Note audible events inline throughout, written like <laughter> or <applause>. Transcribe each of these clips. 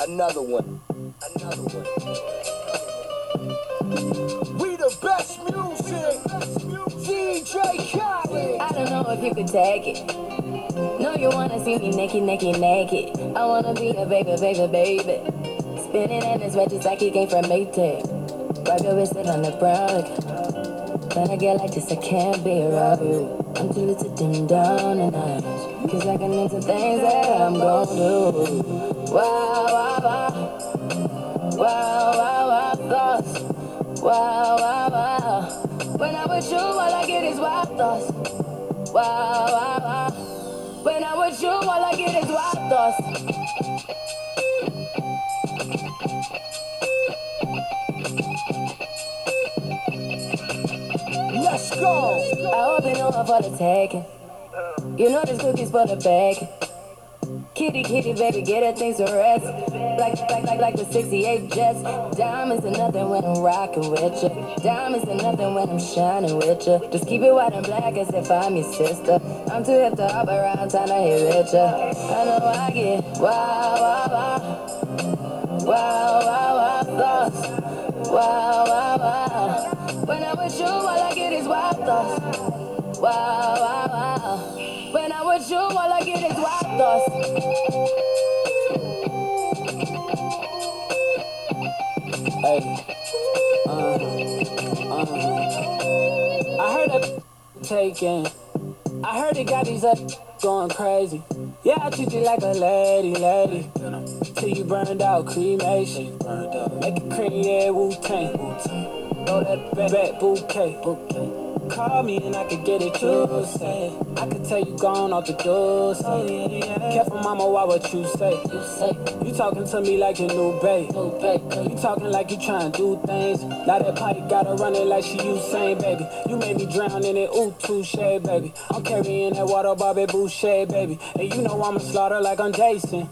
Another one. Another one. We the best music. DJ Khaled. I don't know if you could take it. No, you wanna see me naked, naked, naked. I wanna be a baby, baby, baby. Spinning in his just like he came from Maytag. Rub your wrist on the brown. When I get like this, I can't be around you. I'm too little to dim down the night. Cause I can into things that I'm gon' do. Wow, wow, wow. Wow, wow, wow, thoughts. Wow, wow, wow. When I'm with you, all I get is wild thoughts. Wow, wow, wow. When I'm with you, all I get is wild thoughts. Let's go. I hope you know I'm for the taking. You know this cookie's for the bag. Kitty, kitty, baby, get her things to rest. Like, like, like, like the 68 Jets. Diamonds are nothing when I'm rocking with you. Diamonds are nothing when I'm shining with you. Just keep it white and black as if I'm your sister. I'm too hip to hop around, time to hit with ya. I know I get wow, wow, wow. Wow, wow, wow, thoughts. Wow, wow, wow. When I'm with you, all I get is wild thoughts. Wow, wow, wow. When I'm with you, all I get is wild thoughts. Hey. Uh, uh. I heard that taken. I heard it got these up going crazy. Yeah, I treat you like a lady, lady. Till you burned out, cremation. Make it cream, yeah, Wu Tang. Throw that back, back bouquet. Call me and I could get it, you say. I could tell you gone off the door, say. Oh, Careful, mama, why what you say? You say. You talking to me like your new babe. You talking like you trying to do things. Now that pipe gotta run it like she Usain, baby. You made me drown in it, ooh, touche, baby. I'm carrying that water, Bobby Boucher, baby. And you know I'm a slaughter like I'm Jason.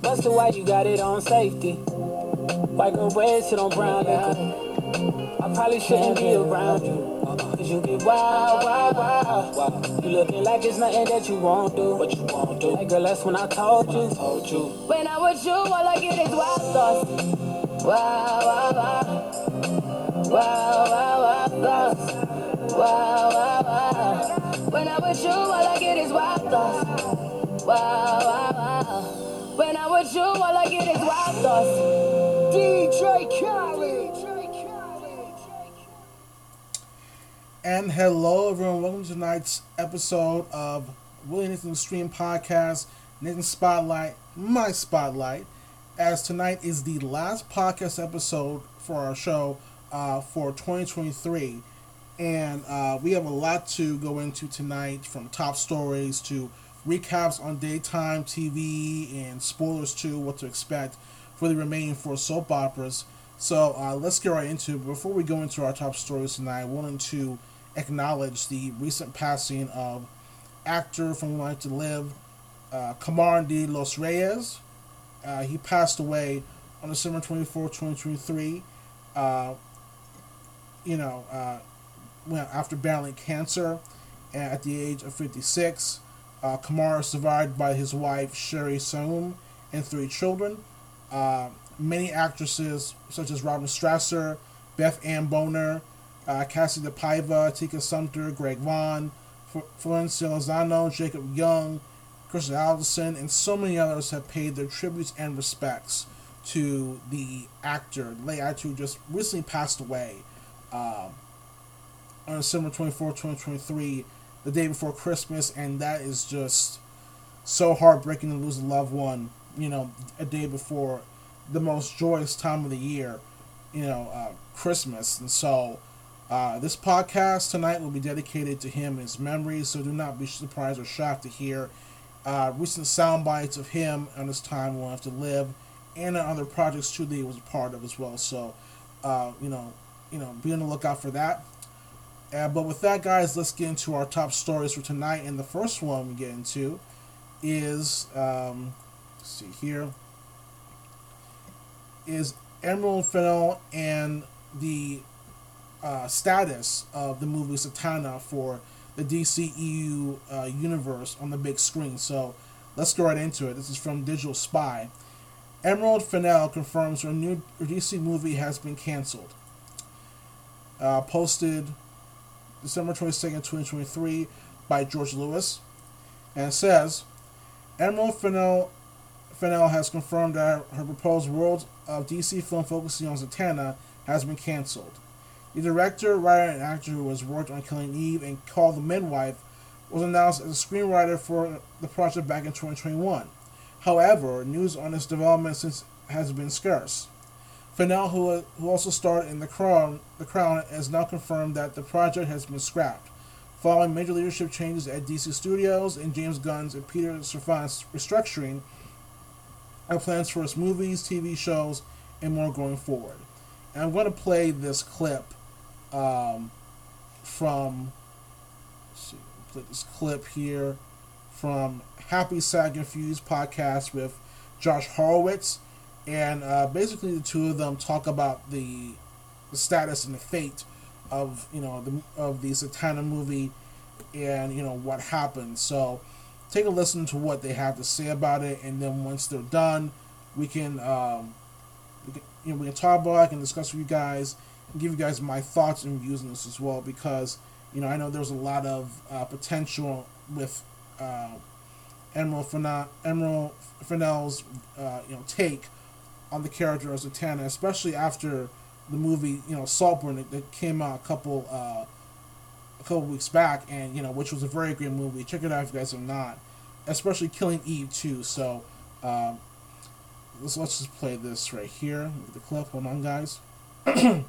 Busted why you got it on safety. White girl red, sit on brown liquor. I probably shouldn't be around you. Cause you get wild, wild, wild. You looking like it's nothing that you won't do. What you won't do. Hey girl, that's when I told you. Told you. When I was you, all I get is wild thoughts. Wow, wow, wow. Wow, wow, wow, thoughts. Wow, wow, wow. When I'm with you, all I get is wild thoughts. Wow, wow, wow. When I'm with you, all I get is wild thoughts. DJ Khaled. And hello, everyone. Welcome to tonight's episode of Willie Nathan Stream Podcast, Nathan Spotlight, my spotlight. As tonight is the last podcast episode for our show uh, for 2023. And uh, we have a lot to go into tonight from top stories to recaps on daytime TV and spoilers to what to expect for the remaining four soap operas. So uh, let's get right into it. Before we go into our top stories tonight, I wanted to acknowledge the recent passing of actor from Life to Live, uh, Kamar de Los Reyes. Uh, he passed away on December 24, 2023. Uh, you know, uh, after battling cancer at the age of 56. Uh, Kamar is survived by his wife, Sherry Saum, and three children. Uh, many actresses, such as Robin Strasser, Beth Ann Boner, uh, Cassie DePaiva, Tika Sumter, Greg Vaughn, F- Florencia Lozano, Jacob Young, Chris Alderson, and so many others have paid their tributes and respects to the actor. The late actor who just recently passed away um, on December 24, 2023, the day before Christmas, and that is just so heartbreaking to lose a loved one, you know, a day before the most joyous time of the year, you know, uh, Christmas. And so, uh, this podcast tonight will be dedicated to him and his memories, so do not be surprised or shocked to hear uh, recent sound bites of him on his time we'll Have to Live and on other projects too that he was a part of as well. So, uh, you know, you know, be on the lookout for that. Uh, but with that, guys, let's get into our top stories for tonight. And the first one we get into is, um, let's see here, is Emerald Fennell and the uh, status of the movie Zatanna for the DCEU uh, universe on the big screen. So let's go right into it. This is from Digital Spy. Emerald Fennell confirms her new DC movie has been canceled. Uh, posted December 22nd, 2023 by George Lewis. And says Emerald Fennell, Fennell has confirmed that her proposed World of DC film focusing on Zatanna has been canceled. The director, writer, and actor who has worked on Killing Eve and Call the Midwife was announced as a screenwriter for the project back in 2021. However, news on its development since has been scarce. Fennell, who, who also starred in The Crown, The Crown, has now confirmed that the project has been scrapped, following major leadership changes at DC Studios and James Gunn's and Peter Safran's restructuring of plans for its movies, TV shows, and more going forward. And I'm going to play this clip um, from. see, play this clip here from Happy Sad Confused podcast with Josh Horowitz, and uh, basically the two of them talk about the, the status and the fate of you know the of the Zatanna movie, and you know what happened. So take a listen to what they have to say about it, and then once they're done, we can um, you know we can talk about. it, I can discuss with you guys, give you guys my thoughts and views on this as well because you know I know there's a lot of uh, potential with uh, Emerald Fennell, Emerald Fennell's uh, you know take on the character of Zatanna, especially after the movie you know Saltburn that, that came out a couple uh, a couple weeks back, and you know which was a very great movie. Check it out if you guys have not, especially Killing Eve too. So um, let's let's just play this right here. The clip. Hold on, guys. <clears throat>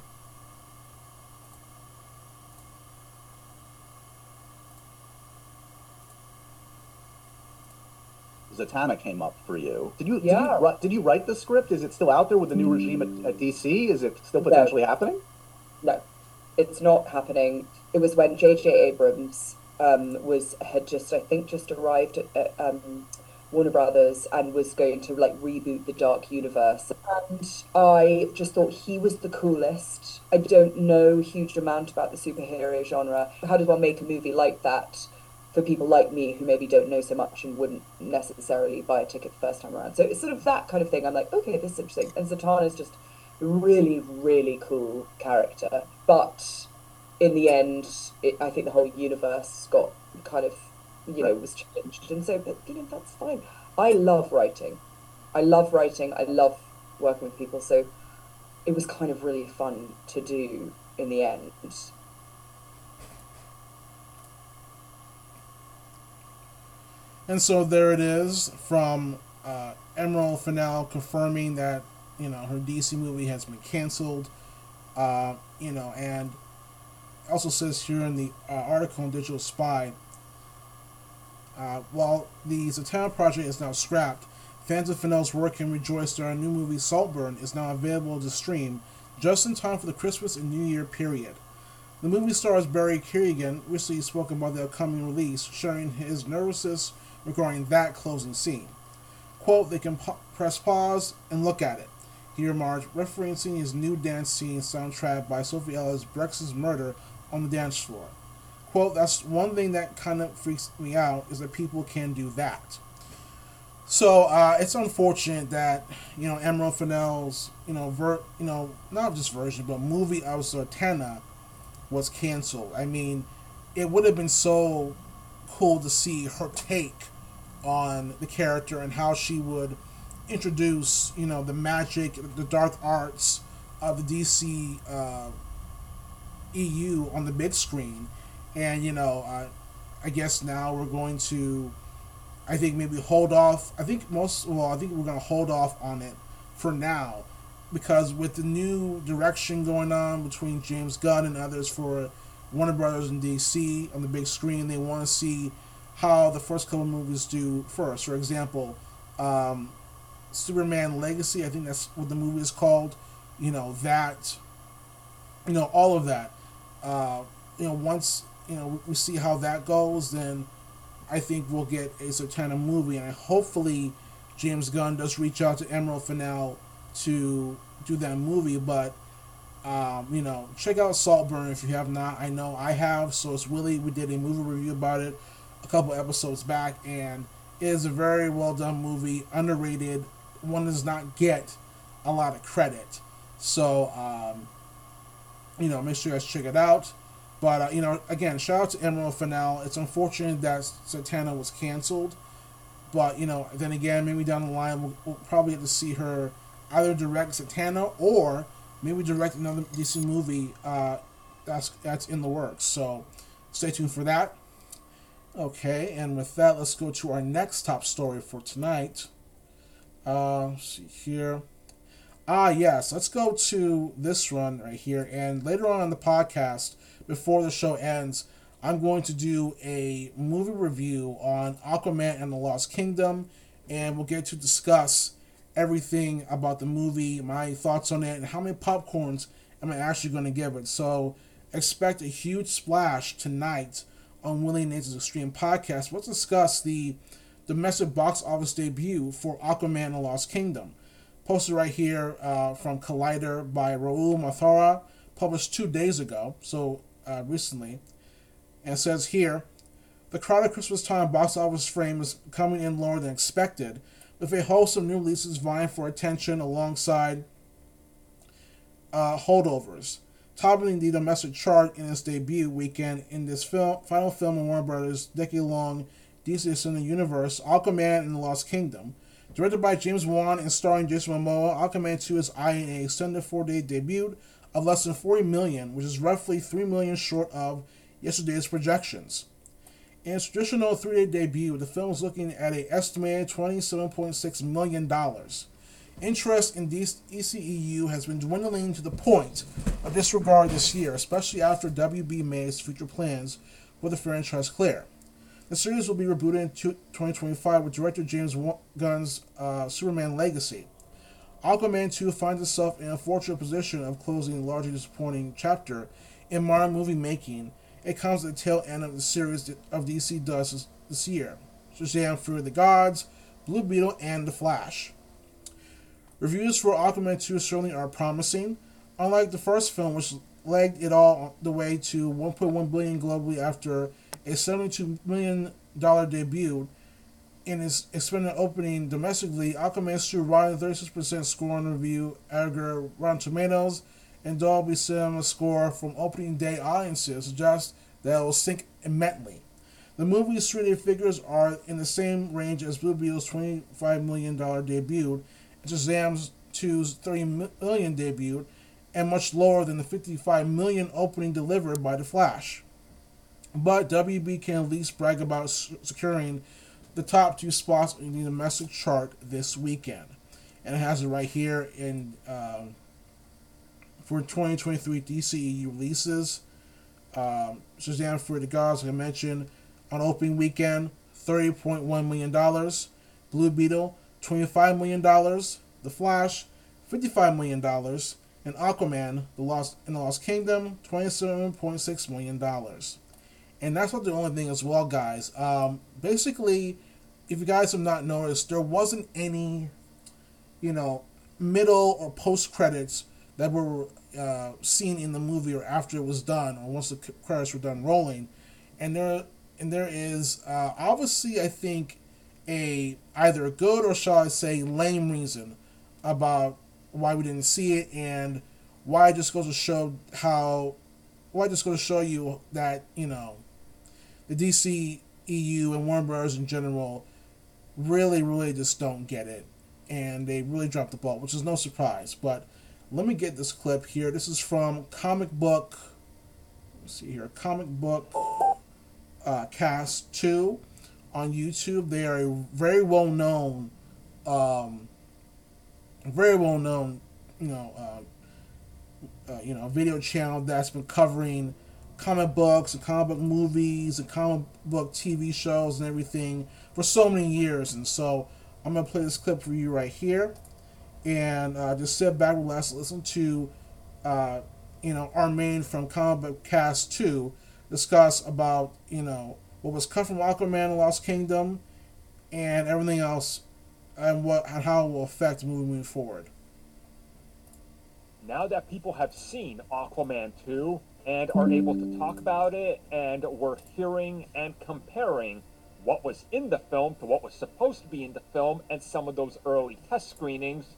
Zatanna came up for you. Did you, did Yeah. you write, did you write the script? Is it still out there with the new regime at, at DC? Is it still potentially happening? No, it's not happening. It was when J.J. Abrams um, was had just, I think, just arrived at, at um, Warner Brothers and was going to like reboot the Dark Universe. And I just thought he was the coolest. I don't know huge amount about the superhero genre. How does one make a movie like that? For people like me who maybe don't know so much and wouldn't necessarily buy a ticket the first time around. So it's sort of that kind of thing. I'm like, okay, this is interesting. And Zatanna's just a really, really cool character. But in the end, it, I think the whole universe got kind of, you know, was changed. And so, but, you know, that's fine. I love writing. I love writing. I love working with people. So it was kind of really fun to do in the end. And so there it is from uh, Emerald Fennell confirming that you know her DC movie has been canceled. Uh, you know, and also says here in the uh, article in Digital Spy. Uh, while the Zatanna project is now scrapped, fans of Fennell's work can rejoice that our new movie Saltburn is now available to stream just in time for the Christmas and New Year period. The movie stars Barry Keoghan, recently spoken about the upcoming release, sharing his nervousness regarding that closing scene. Quote, they can press pause and look at it. He remarked, referencing his new dance scene soundtrack by Sophie Ellis-Bextor's Murder on the dance floor. Quote, that's one thing that kind of freaks me out is that people can do that. So uh, it's unfortunate that you know Emerald Fennell's you know ver- you know not just version but movie of Zatanna was canceled. I mean, it would have been so cool to see her take on the character and how she would introduce, you know, the magic, the dark arts of the DC uh, EU on the big screen. And, you know, uh, I guess now we're going to, I think maybe hold off. I think most, well, I think we're going to hold off on it for now because with the new direction going on between James Gunn and others for Warner Brothers and DC on the big screen, they want to see how the first couple movies do first. For example, um, Superman Legacy, I think that's what the movie is called. You know that, you know all of that. Uh, you know once you know we see how that goes, then I think we'll get a Zatanna movie, and hopefully James Gunn does reach out to Emerald Fennell to do that movie. But um, you know, check out Saltburn if you have not. I know I have. So it's Willie. We did a movie review about it couple episodes back, and is a very well done movie, underrated. One does not get a lot of credit. So, um, you know, make sure you guys check it out. But, uh, you know, again, shout out to Emerald Fennell. It's unfortunate that Zatanna was canceled. But, you know, then again, maybe down the line, we'll, we'll probably get to see her either direct Zatanna or maybe direct another DC movie uh, that's, that's in the works. So stay tuned for that. Okay, and with that, let's go to our next top story for tonight. Uh, see here. Ah, yes, let's go to this one right here. And later on in the podcast, before the show ends, I'm going to do a movie review on Aquaman and the Lost Kingdom, and we'll get to discuss everything about the movie, my thoughts on it, and how many popcorns am I actually going to give it. So expect a huge splash tonight on Willie Nathan's Extreme Podcast. Let's discuss the domestic box office debut for Aquaman and the Lost Kingdom. Posted right here uh, from Collider by Raul Mathara, published two days ago, so uh, recently. And says here, the crowded Christmas time box office frame is coming in lower than expected, with a host of new releases vying for attention alongside uh, holdovers. Topping the domestic chart in its debut weekend in this film, final film in Warner Brothers' decade-long DC Cinematic Universe, Aquaman and the Lost Kingdom. Directed by James Wan and starring Jason Momoa, Aquaman 2 is eyeing a extended four-day debut of less than 40 million, which is roughly 3 million short of yesterday's projections. In its traditional three-day debut, the film is looking at an estimated $27.6 million. Interest in DCEU has been dwindling to the point of disregard this year, especially after WB made its future plans for the franchise clear. The series will be rebooted in 2025 with director James Gunn's uh, Superman Legacy. Aquaman 2 finds itself in a fortunate position of closing a largely disappointing chapter in modern movie making. It comes at the tail end of the series of DC does this year. Shazam of the Gods, Blue Beetle, and The Flash. Reviews for Aquaman 2 certainly are promising. Unlike the first film, which legged it all the way to 1.1 billion globally after a 72 million dollar debut, in its expanded opening domestically, Aquaman 2 Rotten 36% score on review, aggregate Rotten Tomatoes, and Dolby Cinema score from opening day audiences suggests that it will sink immensely. The movie's 3D figures are in the same range as Blue Beetle's $25 million debut, Shazam's 2's 3 million debut, and much lower than the 55 million opening delivered by The Flash. But WB can at least brag about securing the top two spots in the domestic chart this weekend. And it has it right here in um, for 2023 DCEU releases. Um, Shazam for the Gods, like I mentioned, on opening weekend, $30.1 million. Blue Beetle, $25 million. The Flash, $55 million. And Aquaman, the Lost in the Lost Kingdom, $27.6 million. And that's not the only thing as well, guys. Um, basically, if you guys have not noticed, there wasn't any, you know, middle or post credits that were uh, seen in the movie or after it was done or once the credits were done rolling. And there, and there is uh, obviously, I think, a either a good or shall I say lame reason about why we didn't see it and why it just goes to show how why it just goes to show you that you know the DC EU and Warner Brothers in general really really just don't get it and they really dropped the ball which is no surprise. But let me get this clip here. This is from comic book let's see here comic book uh, cast 2 on YouTube. They are a very well known, um, very well known, you know, uh, uh, you know, video channel that's been covering comic books and comic book movies and comic book TV shows and everything for so many years. And so I'm gonna play this clip for you right here, and uh, just sit back, relax, listen to, uh, you know, our main from Comic Book Cast Two discuss about you know what was cut from Aquaman and Lost Kingdom, and everything else, and what and how it will affect moving forward. Now that people have seen Aquaman 2 and are able to talk about it, and we're hearing and comparing what was in the film to what was supposed to be in the film and some of those early test screenings,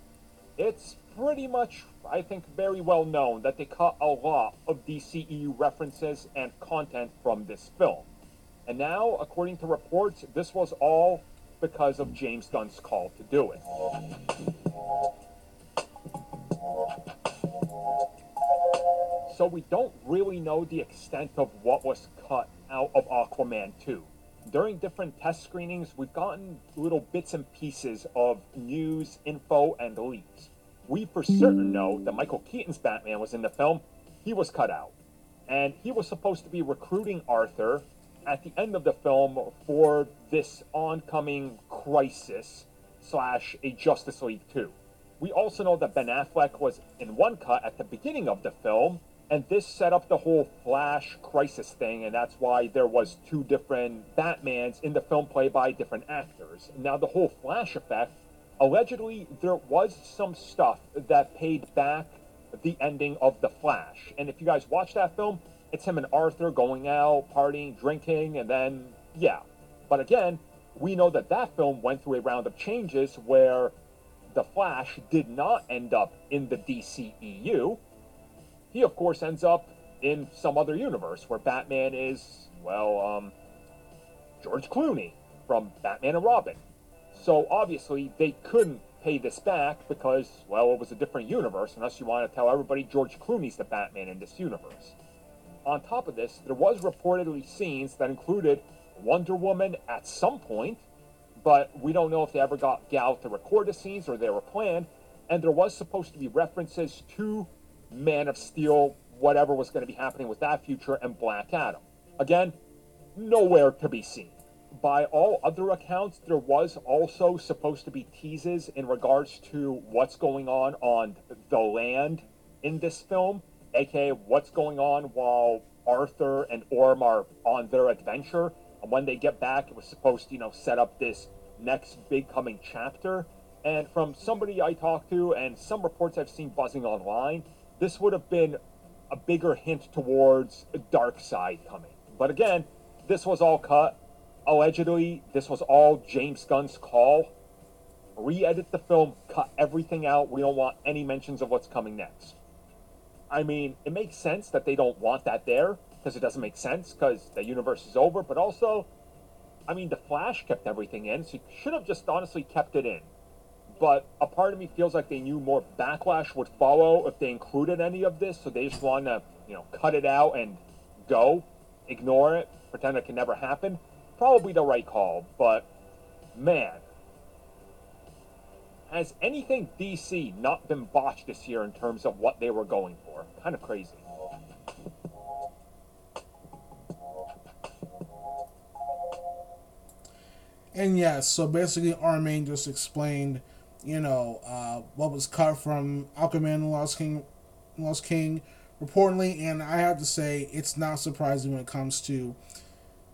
it's pretty much, I think, very well known that they cut a lot of DCEU references and content from this film. And now, according to reports, this was all because of James Gunn's call to do it. So we don't really know the extent of what was cut out of Aquaman 2. During different test screenings, we've gotten little bits and pieces of news, info, and leaks. We for certain know that Michael Keaton's Batman was in the film. He was cut out. And he was supposed to be recruiting Arthur at the end of the film for this oncoming crisis slash a Justice League 2. We also know that Ben Affleck was in one cut at the beginning of the film, and this set up the whole Flash crisis thing, and that's why there was two different Batmans in the film played by different actors. Now the whole Flash effect, allegedly there was some stuff that paid back the ending of the Flash. And if you guys watch that film, it's him and Arthur going out, partying, drinking, and then yeah. But again, we know that that film went through a round of changes where the Flash did not end up in the DCEU. He, of course, ends up in some other universe where Batman is, well, um, George Clooney from Batman and Robin. So obviously, they couldn't pay this back because, well, it was a different universe, unless you want to tell everybody George Clooney's the Batman in this universe. On top of this, there was reportedly scenes that included Wonder Woman at some point, but we don't know if they ever got Gal to record the scenes or they were planned. And there was supposed to be references to Man of Steel, whatever was going to be happening with that future, and Black Adam. Again, nowhere to be seen. By all other accounts, there was also supposed to be teases in regards to what's going on on the land in this film, aka what's going on while Arthur and Orm are on their adventure. And when they get back, it was supposed to, you know, set up this next big coming chapter. And from somebody I talked to and some reports I've seen buzzing online, this would have been a bigger hint towards Darkseid coming. But again, this was all cut. Allegedly, this was all James Gunn's call. Re edit the film, cut everything out. We don't want any mentions of what's coming next. I mean, it makes sense that they don't want that there because it doesn't make sense because the universe is over, but also, I mean, The Flash kept everything in, so you should have just honestly kept it in. But a part of me feels like they knew more backlash would follow if they included any of this, so they just want to, you know, cut it out and go, ignore it, pretend it can never happen. Probably the right call, but man, has anything DC not been botched this year in terms of what they were going for? Kind of crazy. And yes, so basically, Armin just explained, you know, uh, what was cut from Aquaman and Lost King, Lost King, reportedly, and I have to say, it's not surprising when it comes to,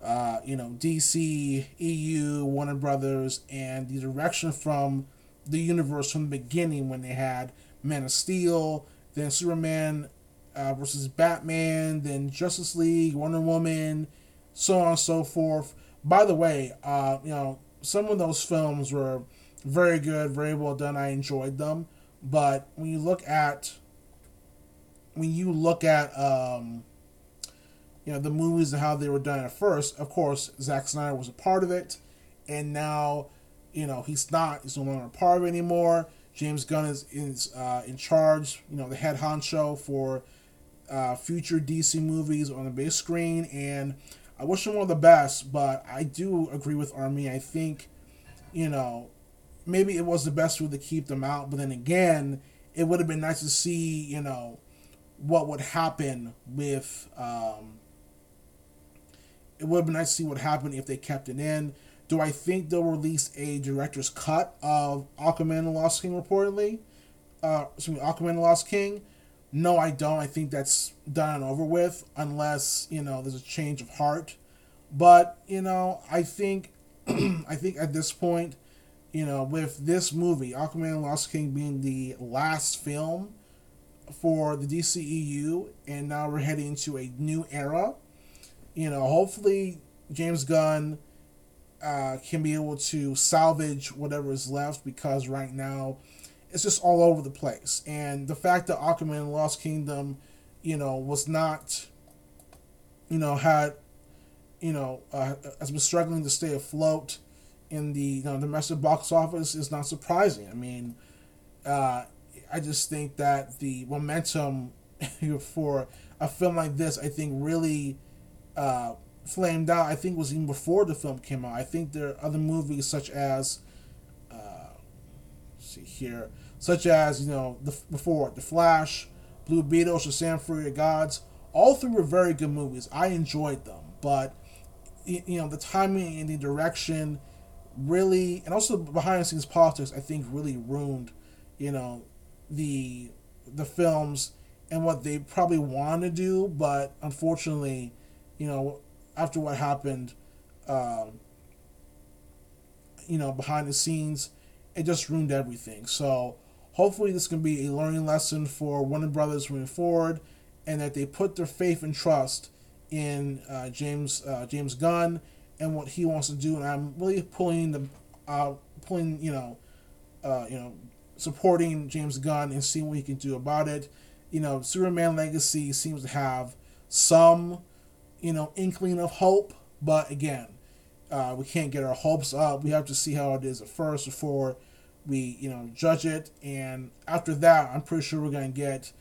uh, you know, DC, EU, Warner Brothers, and the direction from the universe from the beginning when they had Man of Steel, then Superman uh, versus Batman, then Justice League, Wonder Woman, so on and so forth. By the way, uh, you know, some of those films were very good, very well done. I enjoyed them, but when you look at when you look at um, you know the movies and how they were done at first, of course, Zack Snyder was a part of it, and now you know he's not. He's no longer a part of it anymore. James Gunn is is uh, in charge. You know the head honcho for uh, future DC movies on the big screen, and I wish him all the best. But I do agree with Army. I think, you know, maybe it was the best way to keep them out. But then again, it would have been nice to see, you know, what would happen with. Um, it would have been nice to see what happened if they kept it in. Do I think they'll release a director's cut of Aquaman and Lost King reportedly? Uh, excuse me, Aquaman and Lost King. No, I don't. I think that's done and over with, unless you know there's a change of heart. But you know, I think, <clears throat> I think at this point, you know, with this movie, Aquaman and Lost King being the last film for the DCEU, and now we're heading to a new era. You know, hopefully James Gunn uh, can be able to salvage whatever is left because right now it's just all over the place. And the fact that Aquaman Lost Kingdom, you know, was not, you know, had, you know, uh, has been struggling to stay afloat in the you know, domestic box office is not surprising. I mean, uh, I just think that the momentum <laughs> for a film like this, I think, really uh, flamed out. I think was even before the film came out. I think there are other movies such as, uh, see here, such as you know the before the Flash, Blue Beetle, Shazam! Of Gods. All three were very good movies. I enjoyed them, but you know the timing and the direction really, and also behind the scenes politics, I think really ruined, you know, the the films and what they probably want to do, but unfortunately, you know, after what happened, um, you know, behind the scenes, it just ruined everything. So hopefully, this can be a learning lesson for Warner Brothers moving forward, and that they put their faith and trust in uh, James uh, James Gunn and what he wants to do. And I'm really pulling the uh, pulling you know, uh, you know, supporting James Gunn and seeing what he can do about it. You know, Superman Legacy seems to have some you know, inkling of hope. But again, uh, we can't get our hopes up. We have to see how it is at first before we, you know, judge it. And after that, I'm pretty sure we're gonna get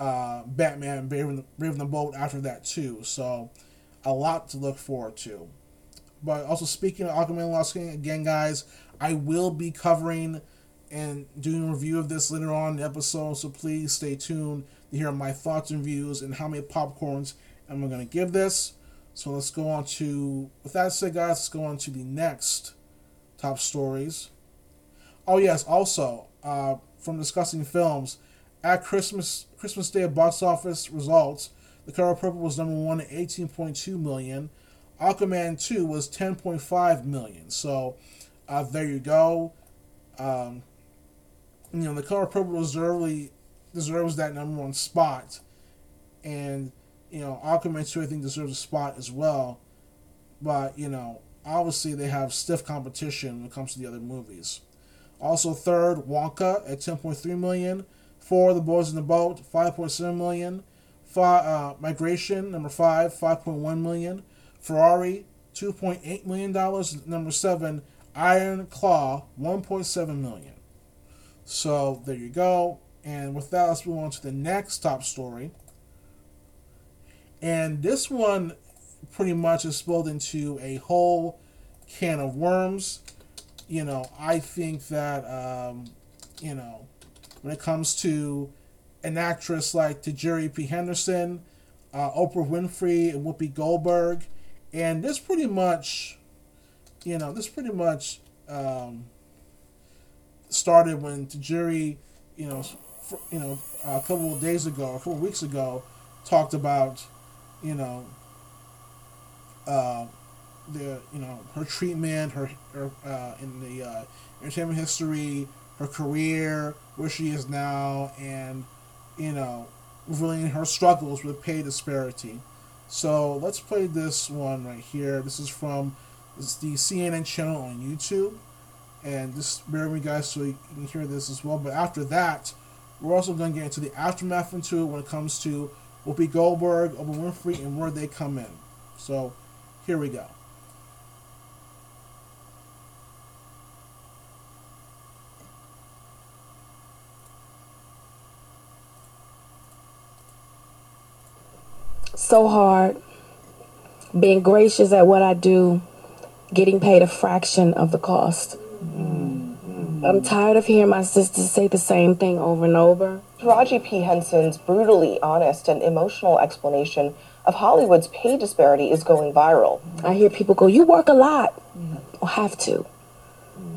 uh, Batman Brave Brave the Boat after that too. So a lot to look forward to. But also speaking of Aquaman Lost King again, guys, I will be covering and doing a review of this later on in the episode. So please stay tuned to hear my thoughts and views and how many popcorns and we're going to give this. So let's go on to, with that said, guys, let's go on to the next top stories. Oh yes, also uh, from discussing films, at Christmas Christmas Day box office results, The Color Purple was number one at 18.2 million. Aquaman 2 was 10.5 million. So uh, there you go. Um, you know, The Color Purple deservedly deserves that number one spot, and you know, Aquaman 2, I think, deserves a spot as well. But, you know, obviously they have stiff competition when it comes to the other movies. Also, third, Wonka at 10.3 million. Four, The Boys in the Boat, 5.7 million. Five, uh, Migration, number five, 5.1 million. Ferrari, 2.8 million dollars. Number seven, Iron Claw, 1.7 million. So there you go. And with that, let's move on to the next top story. And this one pretty much is spilled into a whole can of worms. You know, I think that, um, you know, when it comes to an actress like Taraji P. Henderson, uh, Oprah Winfrey, and Whoopi Goldberg, and this pretty much, you know, this pretty much um, started when Taraji, you know, for, you know, a couple of days ago, a couple of weeks ago, talked about you know, uh, the you know her treatment, her, her uh, in the uh, entertainment history, her career, where she is now, and you know, revealing her struggles with pay disparity. So let's play this one right here. This is from this is the CNN channel on YouTube, and just bear with me, guys, so you can hear this as well. But after that, we're also going to get into the aftermath into it when it comes to Whoopi Goldberg, Oprah Winfrey, and where they come in. So here we go. So hard. Being gracious at what I do, getting paid a fraction of the cost. Mm, mm, mm. I'm tired of hearing my sisters say the same thing over and over. Taraji P. Henson's brutally honest and emotional explanation of Hollywood's pay disparity is going viral. I hear people go, You work a lot. Well, have to.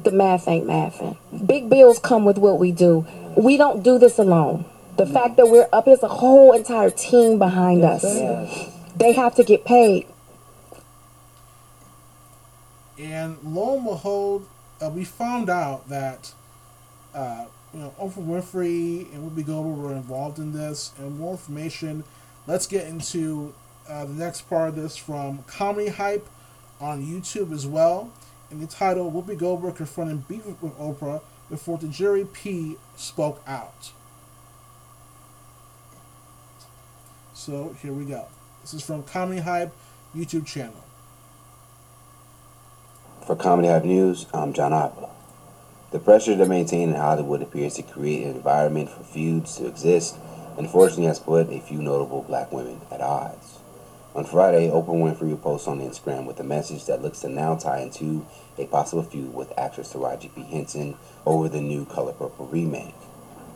The math ain't mathing. Big bills come with what we do. We don't do this alone. The fact that we're up, is a whole entire team behind us. They have to get paid. And lo and behold, uh, we found out that uh, you know Oprah Winfrey and Whoopi Goldberg were involved in this. And more information. Let's get into uh, the next part of this from Comedy Hype on YouTube as well. And the title Whoopi Goldberg confronting beef with Oprah before Taraji P spoke out. So here we go. This is from Comedy Hype YouTube channel. For Comedy Hype News, I'm John Appa. The pressure to maintain in Hollywood appears to create an environment for feuds to exist, and unfortunately has put a few notable black women at odds. On Friday, Oprah Winfrey will post on Instagram with a message that looks to now tie into a possible feud with actress Taraji P. Henson over the new Color Purple remake.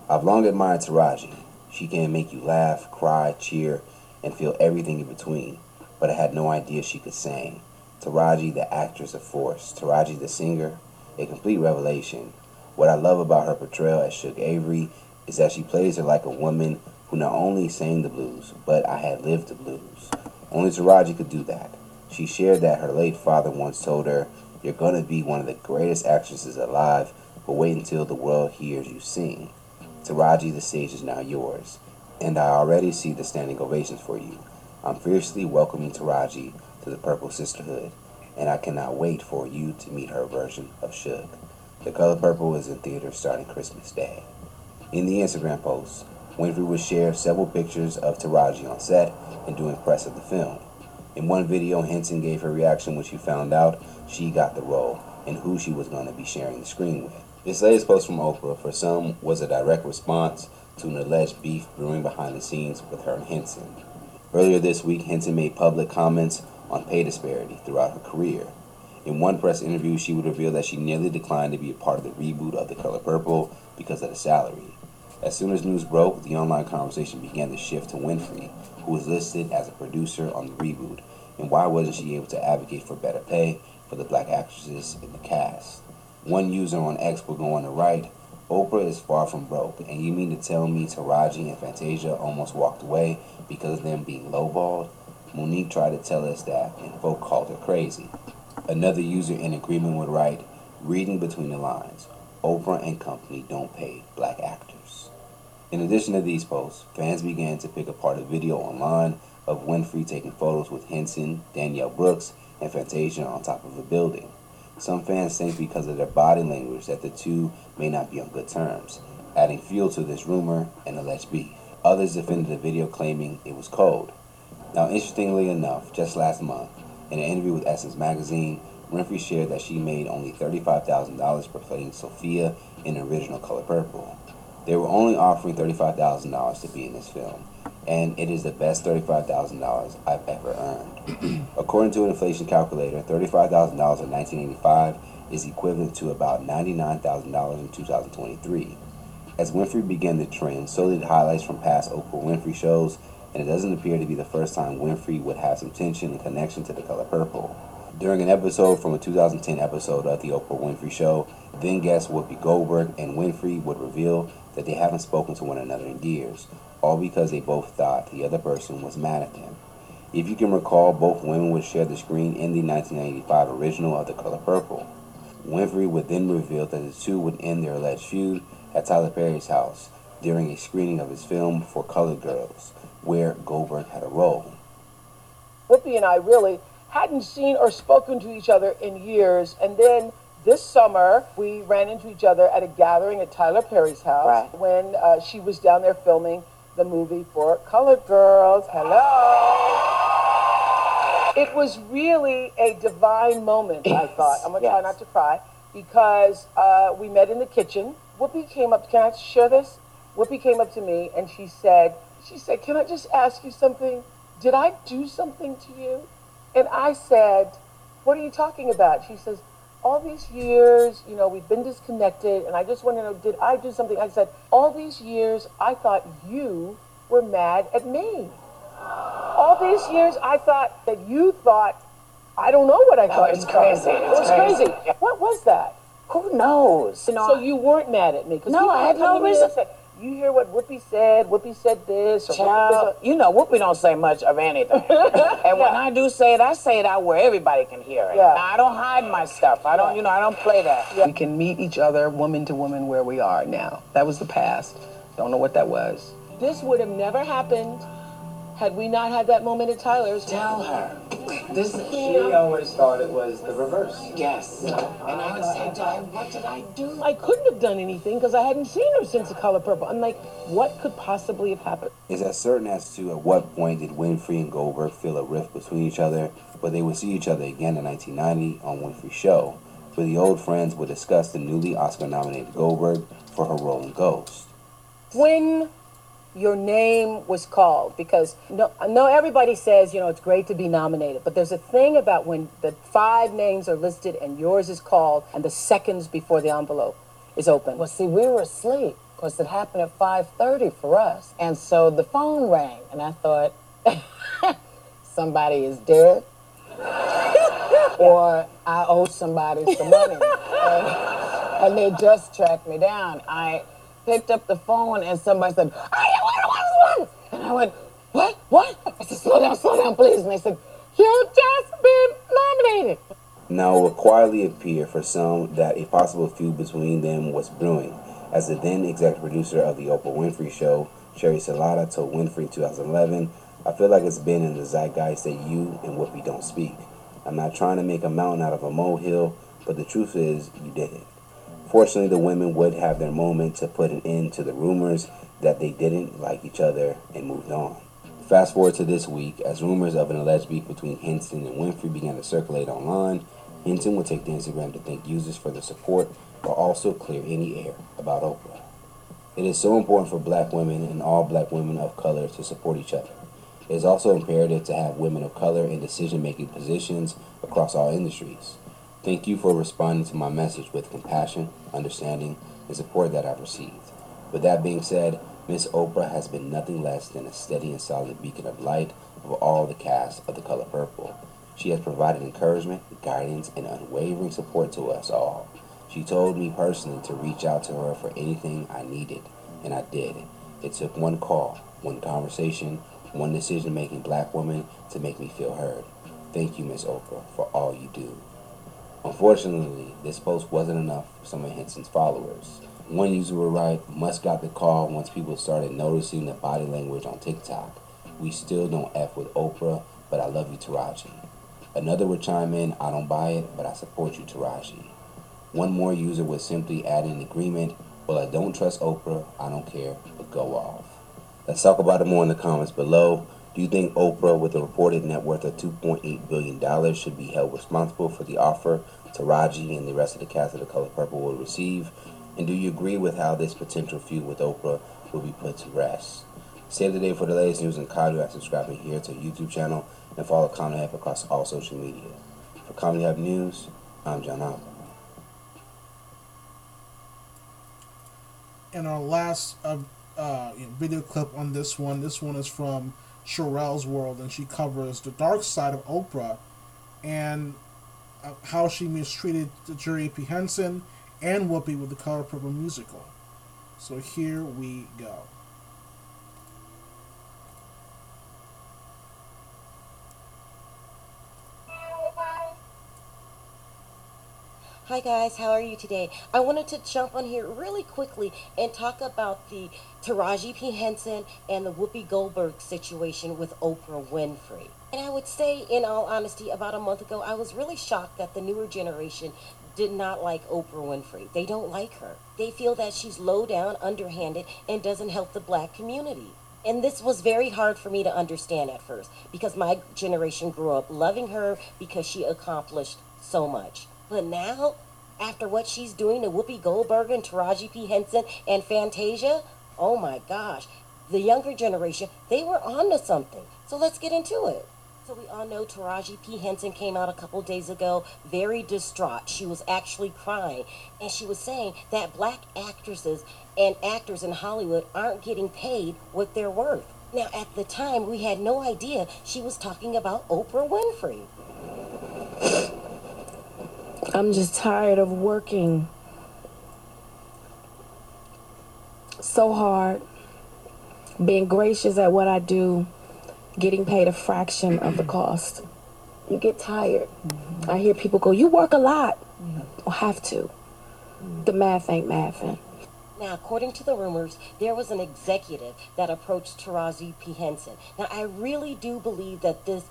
I've long admired Taraji. She can make you laugh, cry, cheer, and feel everything in between, but I had no idea she could sing. Taraji, the actress of Force, Taraji, the singer, a complete revelation. What I love about her portrayal as Shug Avery is that she plays her like a woman who not only sang the blues, but I had lived the blues. Only Taraji could do that. She shared that her late father once told her, You're to be one of the greatest actresses alive, but wait until the world hears you sing. Taraji, the stage is now yours, and I already see the standing ovations for you. I'm fiercely welcoming Taraji to the Purple Sisterhood, and I cannot wait for you to meet her version of Shug. The Color Purple is in theaters starting Christmas Day. In the Instagram post, Winfrey would share several pictures of Taraji on set and doing press of the film. In one video, Henson gave her reaction when she found out she got the role and who she was going to be sharing the screen with. This latest post from Oprah, for some, was a direct response to an alleged beef brewing behind the scenes with her and Henson. Earlier this week, Henson made public comments on pay disparity throughout her career. In one press interview, she would reveal that she nearly declined to be a part of the reboot of The Color Purple because of the salary. As soon as news broke, the online conversation began to shift to Winfrey, who was listed as a producer on the reboot, and why wasn't she able to advocate for better pay for the black actresses in the cast? One user on X would go on to write, Oprah is far from broke, and you mean to tell me Taraji and Fantasia almost walked away because of them being lowballed? Mo'Nique tried to tell us that, and folk called her crazy. Another user in agreement would write, reading between the lines, Oprah and company don't pay black actors. In addition to these posts, fans began to pick apart a video online of Winfrey taking photos with Henson, Danielle Brooks, and Fantasia on top of a building. Some fans think because of their body language that the two may not be on good terms, adding fuel to this rumor and alleged beef. Others defended the video claiming it was cold. Now, interestingly enough, just last month, in an interview with Essence Magazine, Winfrey shared that she made only $35,000 for playing Sophia in the original Color Purple. They were only offering $35,000 to be in this film, and it is the best $35,000 I've ever earned. <clears throat> According to an inflation calculator, $35,000 in 1985 is equivalent to about $99,000 in 2023. As Winfrey began the trend, so did highlights from past Oprah Winfrey shows, and it doesn't appear to be the first time Winfrey would have some tension and connection to the color purple. During an episode from a 2010 episode of The Oprah Winfrey Show, then guest Whoopi Goldberg and Winfrey would reveal that they haven't spoken to one another in years, all because they both thought the other person was mad at them. If you can recall, both women would share the screen in the 1995 original of The Color Purple. Winfrey would then reveal that the two would end their alleged feud at Tyler Perry's house during a screening of his film For Colored Girls, where Goldberg had a role. Whoopi and I really hadn't seen or spoken to each other in years, and then this summer we ran into each other at a gathering at Tyler Perry's house Right. when uh, she was down there filming the movie for Colored Girls. Hello. It was really a divine moment, I thought. I'm going to try not to cry because uh, we met in the kitchen. Whoopi came up. Can I share this? Whoopi came up to me and she said, she said, can I just ask you something? Did I do something to you? And I said, what are you talking about? She says, all these years, you know, we've been disconnected, and I just want to know, did I do something? I said, all these years, I thought you were mad at me. All these years, I thought that you thought, I don't know what I thought. Oh, it's you crazy. It It's was crazy. crazy. What was that? Who knows? So you weren't mad at me? No, I had no to me and reason- You hear what Whoopi said? Whoopi said this. Or Whoopi Child, said- You know, Whoopi don't say much of anything. <laughs> and when I do say it, I say it out where everybody can hear it. Yeah. Now, I don't hide my stuff. I don't, you know, I don't play that. We can meet each other, woman to woman, where we are now. That was the past. Don't know what that was. this would have never happened had we not had that moment at Tyler's. Tell her. This She always thought it was the reverse. Yes. And I would say to her, what did I do? I couldn't have done anything because I hadn't seen her since The Color Purple. I'm like, what could possibly have happened? Is as certain as to at what point did Winfrey and Goldberg feel a rift between each other, but they would see each other again in 1990 on Winfrey's show, where the old friends would discuss the newly Oscar-nominated Goldberg for her role in Ghost. when your name was called because no, no everybody says you know it's great to be nominated but there's a thing about when the five names are listed and yours is called and the seconds before the envelope is open Well, see, we were asleep because it happened at 5.30 for us. And so the phone rang, and I thought, <laughs> somebody is dead, <laughs> or I owe somebody some money. and, and they just tracked me down. I picked up the phone, and somebody said, I one, one. And I went, what, what? I said, slow down, slow down, please. And they said, you just been nominated. Now it would quietly appear for some that a possible feud between them was brewing, as the then executive producer of the Oprah Winfrey Show, Sheri Salata, told Winfrey in 2011, I feel like it's been in the zeitgeist that you and Whoopi don't speak. I'm not trying to make a mountain out of a molehill, but the truth is, you didn't. Fortunately, the women would have their moment to put an end to the rumors that they didn't like each other and moved on. Fast forward to this week, as rumors of an alleged beef between Henson and Winfrey began to circulate online, Henson would take to Instagram to thank users for their support, but also clear any air about Oprah. It is so important for black women and all black women of color to support each other. It is also imperative to have women of color in decision making positions across all industries. Thank you for responding to my message with compassion, understanding, and support that I've received. With that being said, Miss Oprah has been nothing less than a steady and solid beacon of light for all the cast of The Color Purple. She has provided encouragement, guidance, and unwavering support to us all. She told me personally to reach out to her for anything I needed, and I did. It took one call, one conversation, one decision making black woman to make me feel heard. Thank you, Miss Oprah, for all you do. Unfortunately, this post wasn't enough for some of Henson's followers. One user would write, Must got the call once people started noticing the body language on TikTok. We still don't F with Oprah, but I love you, Taraji. Another would chime in, I don't buy it, but I support you, Taraji. One more user would simply add an agreement, Well, I don't trust Oprah, I don't care, but go off. Let's talk about it more in the comments below. Do you think Oprah, with a reported net worth of $2.8 billion, should be held responsible for the offer Taraji and the rest of the cast of The Color Purple will receive? And do you agree with how this potential feud with Oprah will be put to rest? Save the day for the latest news and Kadu by subscribing here to our YouTube channel and follow Comedy Hub across all social media. For Comedy Hub News, I'm John Alba. And our last uh, uh, video clip on this one, this one is from Sherelle's World, and she covers the dark side of Oprah and uh, how she mistreated Jerry P. Henson and Whoopi with the Color Purple musical. So here we go. Hi guys, how are you today? I wanted to jump on here really quickly and talk about the Taraji P. Henson and the Whoopi Goldberg situation with Oprah Winfrey. And I would say, in all honesty, about a month ago, I was really shocked that the newer generation did not like Oprah Winfrey. They don't like her. They feel that she's low down, underhanded, and doesn't help the black community. And this was very hard for me to understand at first because my generation grew up loving her because she accomplished so much. But now, after what she's doing to Whoopi Goldberg and Taraji P. Henson and Fantasia, oh my gosh, the younger generation, they were on to something. So let's get into it. So we all know Taraji P. Henson came out a couple days ago very distraught. She was actually crying. And she was saying that black actresses and actors in Hollywood aren't getting paid what they're worth. Now, at the time, we had no idea she was talking about Oprah Winfrey. <sighs> I'm just tired of working so hard, being gracious at what I do, getting paid a fraction of the cost. You get tired. I hear people go, You work a lot. Well, have to. The math ain't mathing. Now, according to the rumors, there was an executive that approached Taraji P. Henson. Now, I really do believe that this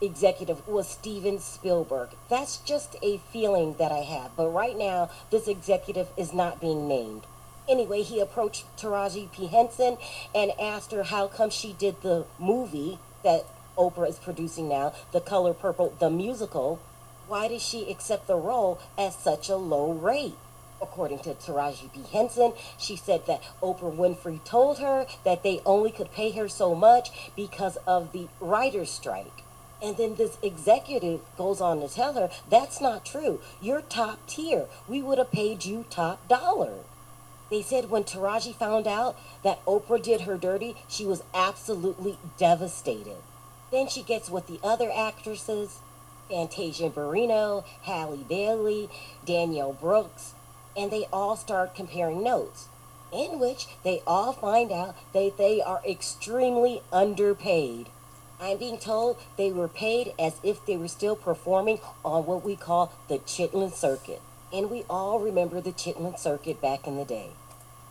executive was Steven Spielberg. That's just a feeling that I have. But right now, this executive is not being named. Anyway, he approached Taraji P. Henson and asked her how come she did the movie that Oprah is producing now, The Color Purple, the musical. Why did she accept the role at such a low rate? According to Taraji P. Henson, she said that Oprah Winfrey told her that they only could pay her so much because of the writer's strike. And then this executive goes on to tell her, that's not true. You're top tier. We would have paid you top dollar. They said when Taraji found out that Oprah did her dirty, she was absolutely devastated. Then she gets with the other actresses, Fantasia Barrino, Halle Bailey, Danielle Brooks, and they all start comparing notes, in which they all find out that they are extremely underpaid. I'm being told they were paid as if they were still performing on what we call the Chitlin Circuit. And we all remember the Chitlin Circuit back in the day.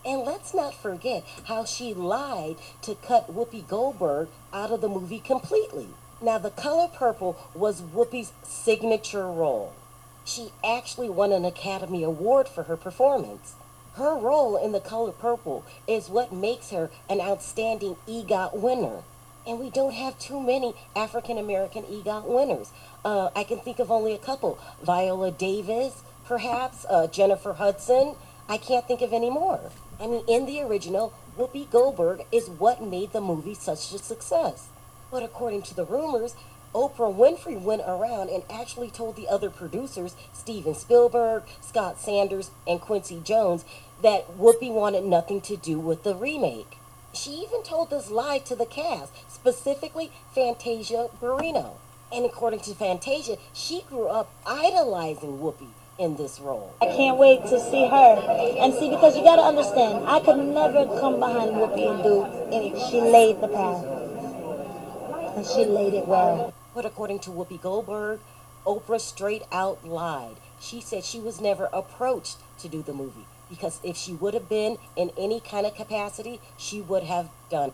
And let's not forget how she lied to cut Whoopi Goldberg out of the movie completely. Now, The Color Purple was Whoopi's signature role. She actually won an Academy Award for her performance. Her role in The Color Purple is what makes her an outstanding EGOT winner. And we don't have too many African American EGOT winners. Uh, I can think of only a couple Viola Davis, perhaps, uh, Jennifer Hudson. I can't think of any more. I mean, in the original, Whoopi Goldberg is what made the movie such a success. But according to the rumors, Oprah Winfrey went around and actually told the other producers, Steven Spielberg, Scott Sanders, and Quincy Jones, that Whoopi wanted nothing to do with the remake. She even told this lie to the cast, specifically Fantasia Barrino. And according to Fantasia, she grew up idolizing Whoopi in this role. I can't wait to see her. And see, because you got to understand, I could never come behind Whoopi and do anything. She laid the path. And she laid it well. But according to Whoopi Goldberg, Oprah straight out lied. She said she was never approached to do the movie because if she would have been in any kind of capacity, she would have done.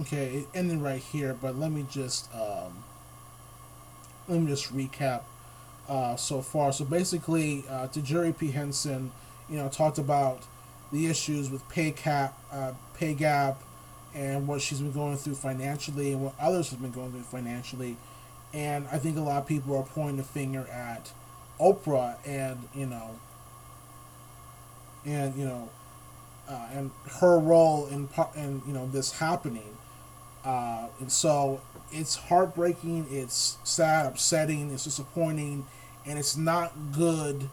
Okay, it ended right here, but let me just um, let me just recap uh, so far. So basically, uh, Jerry P. Henson, you know, talked about the issues with pay cap, uh, pay gap, and what she's been going through financially, and what others have been going through financially. And I think a lot of people are pointing the finger at Oprah, and you know, and you know, uh, and her role in in you know this happening. Uh, and so it's heartbreaking, it's sad, upsetting, it's disappointing, and it's not good.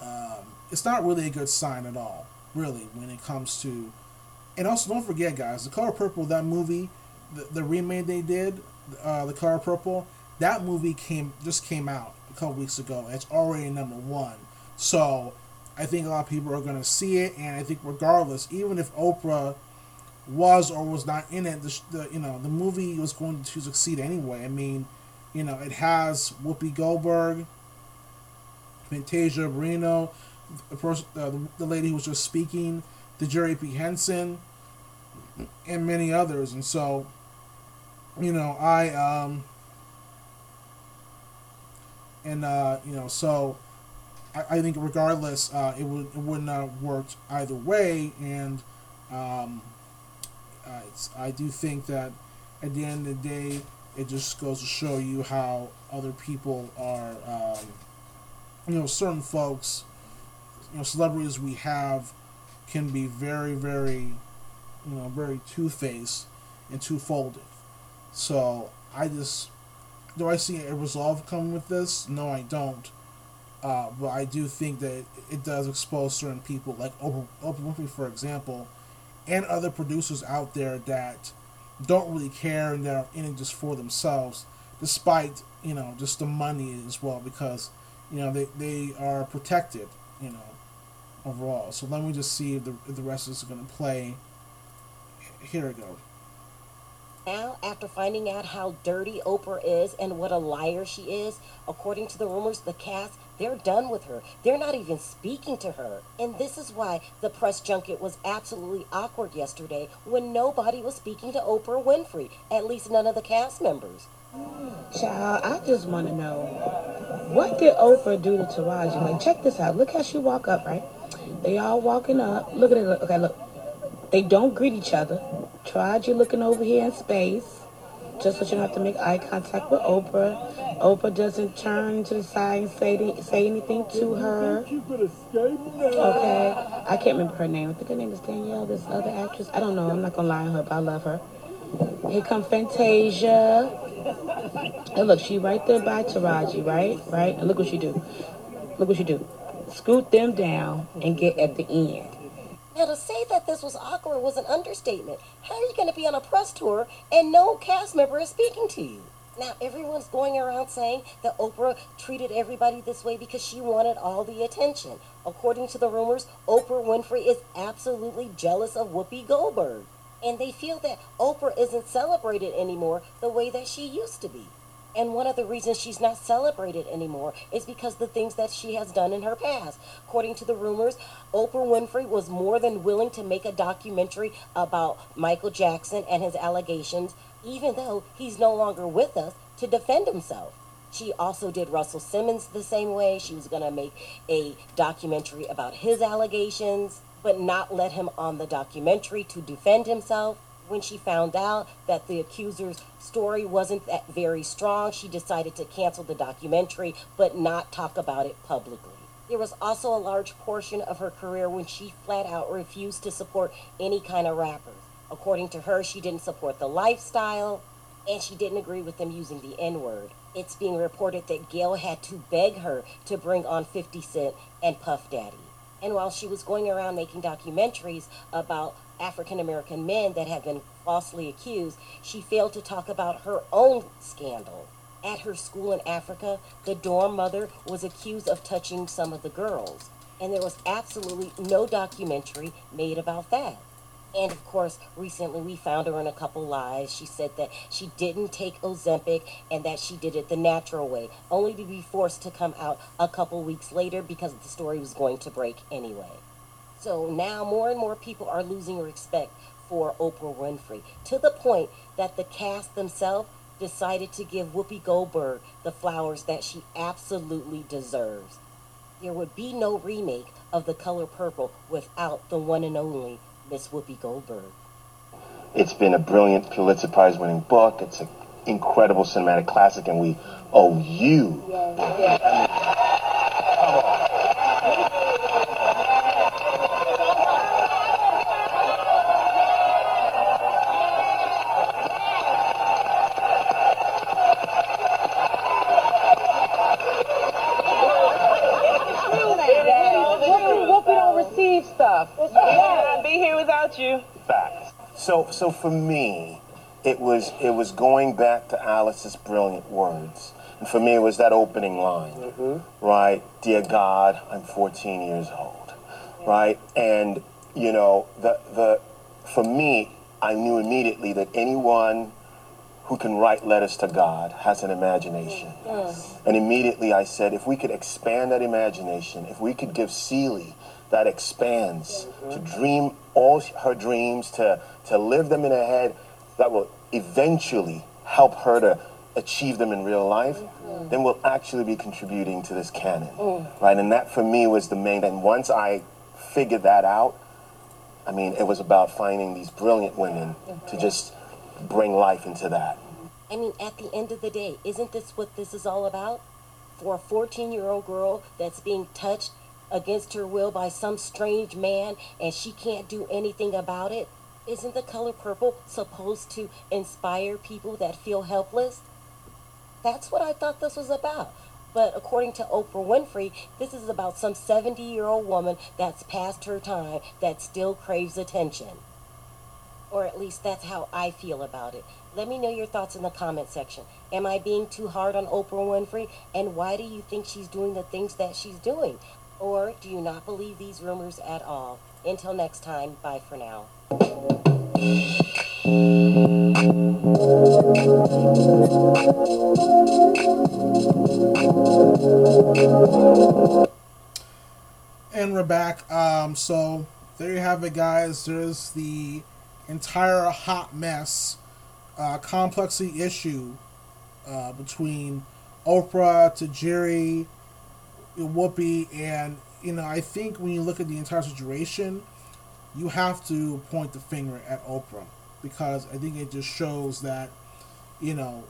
Um, it's not really a good sign at all, really, when it comes to. And also, don't forget, guys, the Color Purple, that movie, the, the remake they did, uh, the Color Purple, that movie came just came out a couple weeks ago. It's already number one, so I think a lot of people are going to see it, and I think regardless, even if Oprah was or was not in it, the, the you know the movie was going to succeed anyway. I mean, you know, it has Whoopi Goldberg, Fantasia Barrino, the person, uh, the, the lady who was just speaking, the Jerry P. Henson, and many others. And so, you know, I um, and uh, you know, so I, I think regardless, uh, it would it wouldn't have worked either way, and um, I do think that at the end of the day, it just goes to show you how other people are, um, you know, certain folks, you know, celebrities we have can be very, very, you know, very two faced and two folded. So I just, do I see a resolve coming with this? No, I don't. Uh, but I do think that it does expose certain people, like Oprah, Oprah Winfrey, for example, and other producers out there that don't really care and they're in it just for themselves, despite you know just the money as well because you know they, they are protected you know overall. So let me just see if the if the rest is going to play. Here we go. Now, after finding out how dirty Oprah is and what a liar she is, according to the rumors, the cast, they're done with her. They're not even speaking to her. And this is why the press junket was absolutely awkward yesterday when nobody was speaking to Oprah Winfrey, at least none of the cast members. Child, I just want to know what did Oprah do to Taraji? Like, check this out. Look how she walk up, right? They all walking up. Look at it. Okay, look. They don't greet each other. Taraji looking over here in space, just so she don't have to make eye contact with Oprah. Oprah doesn't turn to the side and say say anything to her. Okay, I can't remember her name. I think her name is Danielle. This other actress. I don't know. I'm not gonna lie on her, but I love her. Here come Fantasia. And look, she right there by Taraji, right? Right? And look what she do. Look what she do. Scoot them down and get at the end. Now, to say that this was awkward was an understatement. How are you going to be on a press tour and no cast member is speaking to you? Now, everyone's going around saying that Oprah treated everybody this way because she wanted all the attention. According to the rumors, Oprah Winfrey is absolutely jealous of Whoopi Goldberg. And they feel that Oprah isn't celebrated anymore the way that she used to be. And one of the reasons she's not celebrated anymore is because the things that she has done in her past. According to the rumors, Oprah Winfrey was more than willing to make a documentary about Michael Jackson and his allegations, even though he's no longer with us, to defend himself. She also did Russell Simmons the same way. She was going to make a documentary about his allegations, but not let him on the documentary to defend himself when she found out that the accuser's story wasn't that very strong, she decided to cancel the documentary but not talk about it publicly. There was also a large portion of her career when she flat out refused to support any kind of rappers. According to her, she didn't support the lifestyle and she didn't agree with them using the N word. It's being reported that Gayle had to beg her to bring on 50 Cent and Puff Daddy. And while she was going around making documentaries about African American men that have been falsely accused, she failed to talk about her own scandal. At her school in Africa, the dorm mother was accused of touching some of the girls, and there was absolutely no documentary made about that. And of course, recently we found her in a couple lies. She said that she didn't take Ozempic and that she did it the natural way, only to be forced to come out a couple weeks later because the story was going to break anyway. So now more and more people are losing respect for Oprah Winfrey to the point that the cast themselves decided to give Whoopi Goldberg the flowers that she absolutely deserves. There would be no remake of The Color Purple without the one and only Miss Whoopi Goldberg. It's been a brilliant Pulitzer Prize winning book. It's an incredible cinematic classic, and we owe you. Whoopi, So, so for me, it was it was going back to Alice's brilliant words, and for me, it was that opening line, mm-hmm. right? Dear God, I'm 14 years old, right? And you know, the the for me, I knew immediately that anyone who can write letters to God has an imagination. Mm-hmm. And immediately I said, if we could expand that imagination, if we could give Celie that expands mm-hmm. to dream all her dreams, to, to live them in her head, that will eventually help her to achieve them in real life, mm-hmm. then we'll actually be contributing to this canon. Mm. Right? And that for me was the main. And once I figured that out, I mean, it was about finding these brilliant women mm-hmm. to just bring life into that. I mean, at the end of the day, isn't this what this is all about? For a 14 year old girl that's being touched against her will by some strange man and she can't do anything about it? Isn't the color purple supposed to inspire people that feel helpless? That's what I thought this was about. But according to Oprah Winfrey, this is about some 70 year old woman that's past her time that still craves attention. Or at least that's how I feel about it. Let me know your thoughts in the comment section. Am I being too hard on Oprah Winfrey? And why do you think she's doing the things that she's doing? Or do you not believe these rumors at all? Until next time, bye for now. And we're back. Um, so there you have it, guys. There's the entire hot mess, uh, complexity issue uh, between Oprah to Jerry, Whoopi, and you know I think when you look at the entire situation, you have to point the finger at Oprah because I think it just shows that you know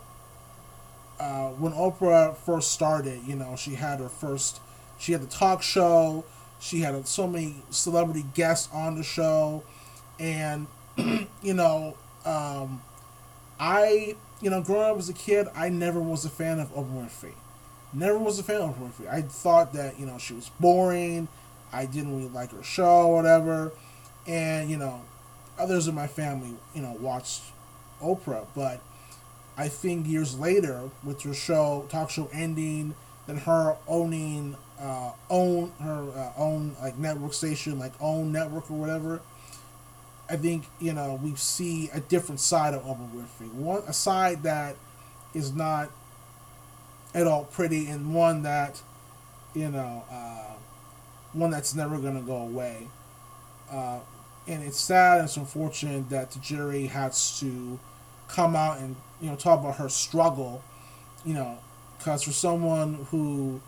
uh, when Oprah first started, you know she had her first, she had the talk show, she had so many celebrity guests on the show, and <clears throat> you know um, I you know, growing up as a kid, I never was a fan of Oprah Winfrey. Never was a fan of Oprah Winfrey. I thought that, you know, she was boring. I didn't really like her show whatever. And, you know, others in my family, you know, watched Oprah. But I think years later, with her show, talk show ending, then her owning, uh, own her uh, own like network station, like own network or whatever, I think you know we see a different side of Oprah Winfrey. One a side that is not at all pretty, and one that you know uh, one that's never gonna go away. And it's sad and it's unfortunate that the jury has to come out and you know talk about her struggle. You know, because for someone who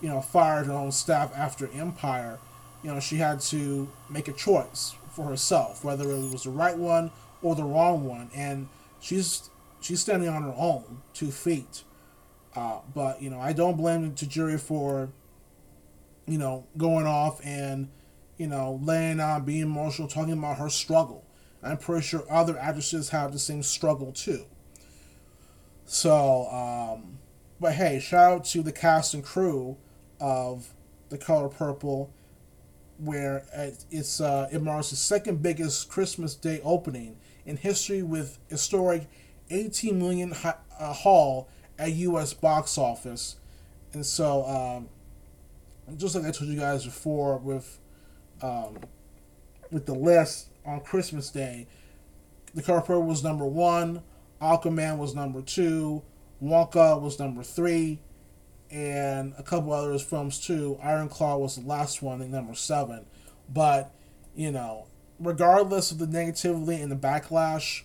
you know fired her own staff after Empire, you know she had to make a choice for herself, whether it was the right one or the wrong one, and she's she's standing on her own two feet. Uh, but you know, I don't blame the jury for you know going off and you know laying out, being emotional, talking about her struggle. I'm pretty sure other actresses have the same struggle too. So, um, but hey, shout out to the cast and crew of The Color Purple where it's uh, it marks the second biggest Christmas Day opening in history with historic 18 million ha- uh, haul at U.S. box office, and so um, just like I told you guys before with um, with the list on Christmas Day, The Color was number one, Aquaman was number two, Wonka was number three, and a couple others films too. Iron Claw was the last one, at number seven. But you know, regardless of the negativity and the backlash,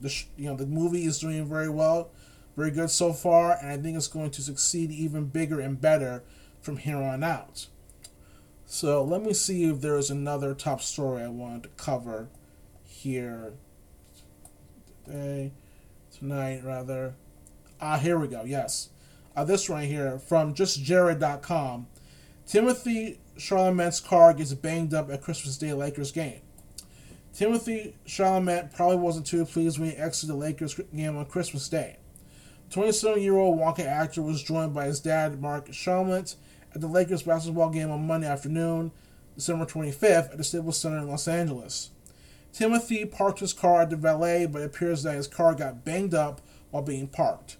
the you know the movie is doing very well, very good so far, and I think it's going to succeed even bigger and better from here on out. So let me see if there is another top story I wanted to cover here today, tonight rather. Ah, here we go. Yes uh, this right here from justjared.com. Timothée Chalamet's car gets banged up at Christmas Day Lakers game. Timothée Chalamet probably wasn't too pleased when he exited the Lakers game on Christmas Day. 27 year old Wonka actor was joined by his dad, Marc Chalamet, at the Lakers basketball game on Monday afternoon, December 25th, at the Staples Center in Los Angeles. Timothée parked his car at the valet, but it appears that his car got banged up while being parked.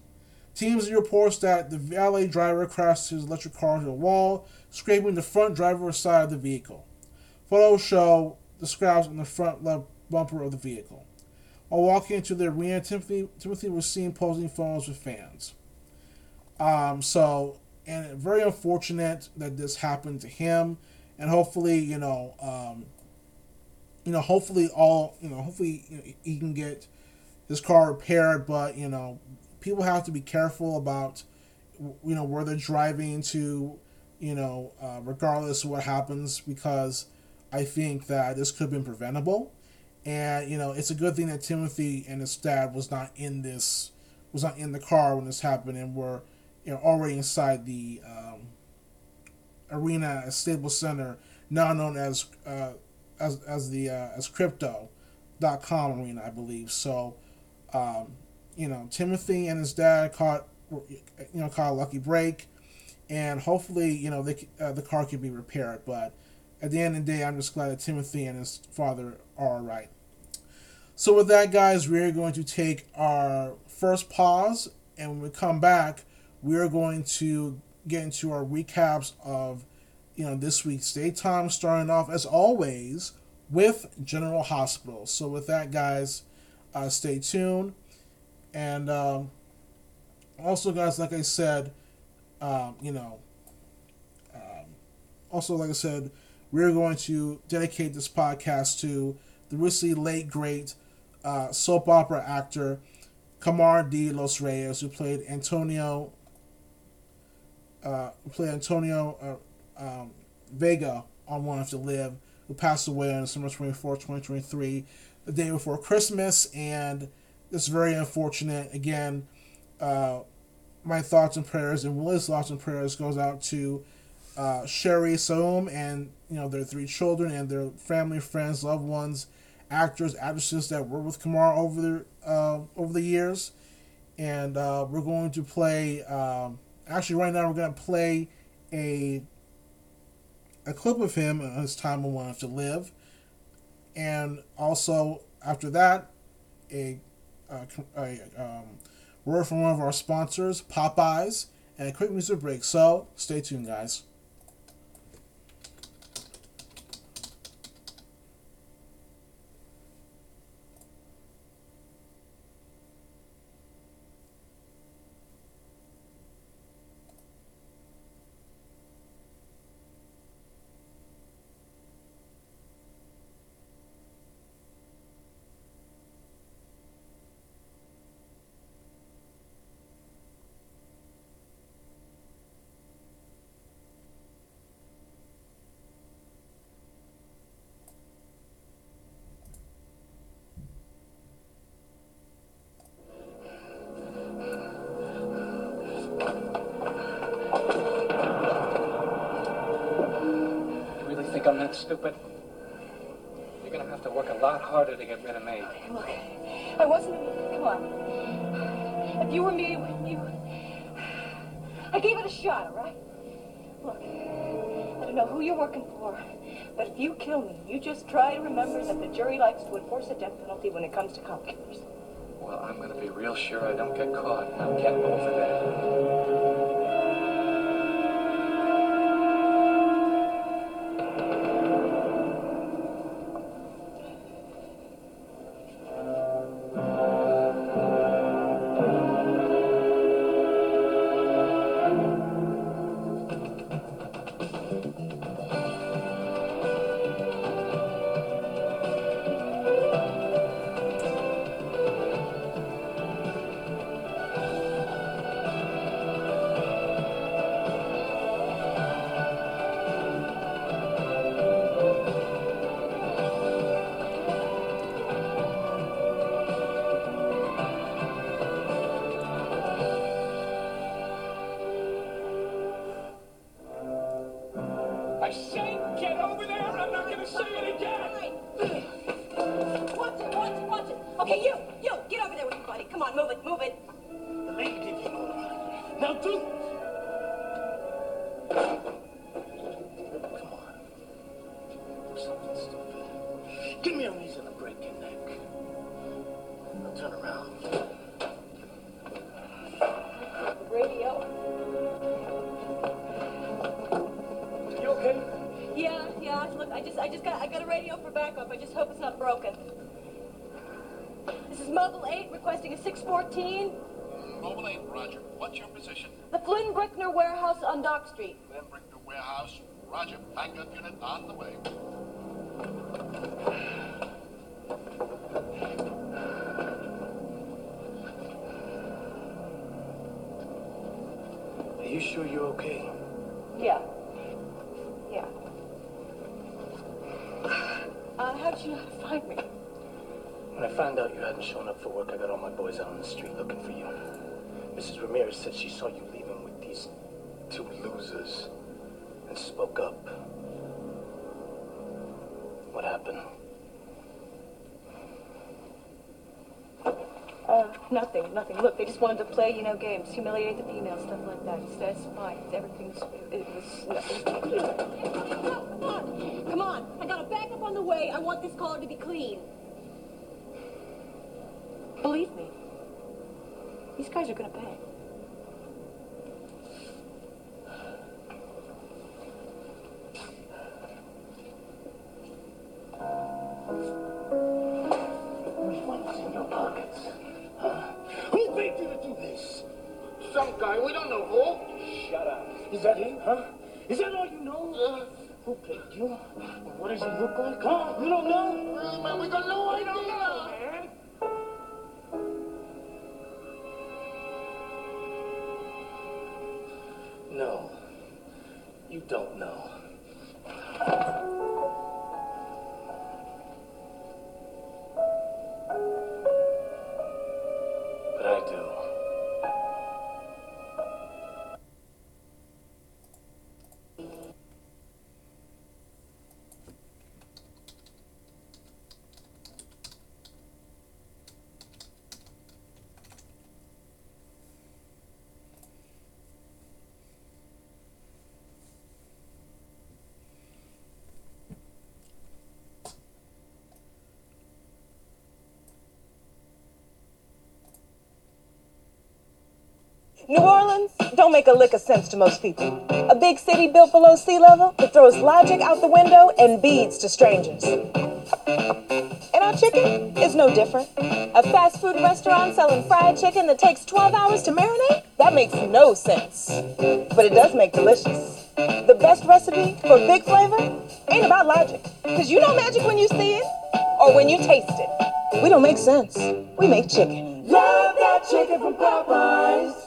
TMZ reports that the valet driver crashed his electric car into a wall, scraping the front driver's side of the vehicle. Photos show the scratches on the front left bumper of the vehicle. While walking into the arena, Timothée, Timothée was seen posing photos with fans. Um, so, and very unfortunate that this happened to him, and hopefully, you know, um, you know, hopefully all, you know, hopefully you know, he can get his car repaired, but you know, people have to be careful about you know where they're driving to you know uh, regardless of what happens because i think that this could have been preventable. And you know it's a good thing that timothée and his dad was not in this was not in the car when this happened and were you know already inside the um, arena at Staples Center now known as uh, as, as the uh, as crypto.com arena i believe so um, you know, Timothée and his dad caught, you know, caught a lucky break, and hopefully, you know, they, uh, the car can be repaired. But at the end of the day, I'm just glad that Timothée and his father are all right. So with that, guys, we're going to take our first pause, and when we come back, we are going to get into our recaps of, you know, this week's daytime, starting off as always with General Hospital. So with that, guys Uh, stay tuned. And um, also, guys, like I said, um, you know, um, also, like I said, we're going to dedicate this podcast to the recently late, great uh, soap opera actor Kamar de Los Reyes, who played Antonio, uh, who played Antonio uh, um, Vega on One Have to Live, who passed away on December 24, 2023, the day before Christmas, and it's very unfortunate. Again, uh, my thoughts and prayers and Willie's thoughts and prayers goes out to uh, Sherri Saum and you know their three children and their family, friends, loved ones, actors, actresses that worked with Kamar over the uh, over the years, and uh, we're going to play. Um, actually, right now we're to play a a clip of him at his time on One to Live, and also after that, a, a, a um, word from one of our sponsors, Popeyes, and a quick music break. So stay tuned, guys. Remember that the jury likes to enforce a death penalty when it comes to cop killers. Well, I'm gonna be real sure I don't get caught. I'm getting over that. Yeah. I just, I just got, I got a radio for backup. I just hope it's not broken. This is Mobile 8 requesting a 614. Mobile 8, Roger. What's your position? The Flynn Brickner warehouse on Dock Street. Then bring the warehouse. Roger. Backup unit on the way. Are you sure you're okay? Yeah. Yeah. Found out you hadn't shown up for work, I got all my boys out on the street looking for you. Mrs. Ramirez said she saw you leaving with these two losers and spoke up. What happened? Uh, nothing, nothing. Look, they just wanted to play, you know, games, humiliate the females, stuff like that. It's, that's fine. It's, everything's, it was, no, it Come on, come on. I got a backup on the way. I want this car to be clean. Believe me, these guys are gonna pay. Which in your pockets? Huh? Who paid you to do this? Some guy, we don't know who. Shut up. Is that him, huh? Is that all you know? Uh-huh. Who paid you? What does he look like, huh? You don't know? Man, we got no idea. Don't know. Don't make a lick of sense to most people. A big city built below sea level that throws logic out the window and beads to strangers. And our chicken is no different. A fast food restaurant selling fried chicken that takes 12 hours to marinate? That makes no sense. But it does make delicious. The best recipe for big flavor ain't about logic. Because you know magic when you see it or when you taste it. We don't make sense. We make chicken. Love that chicken from Popeyes.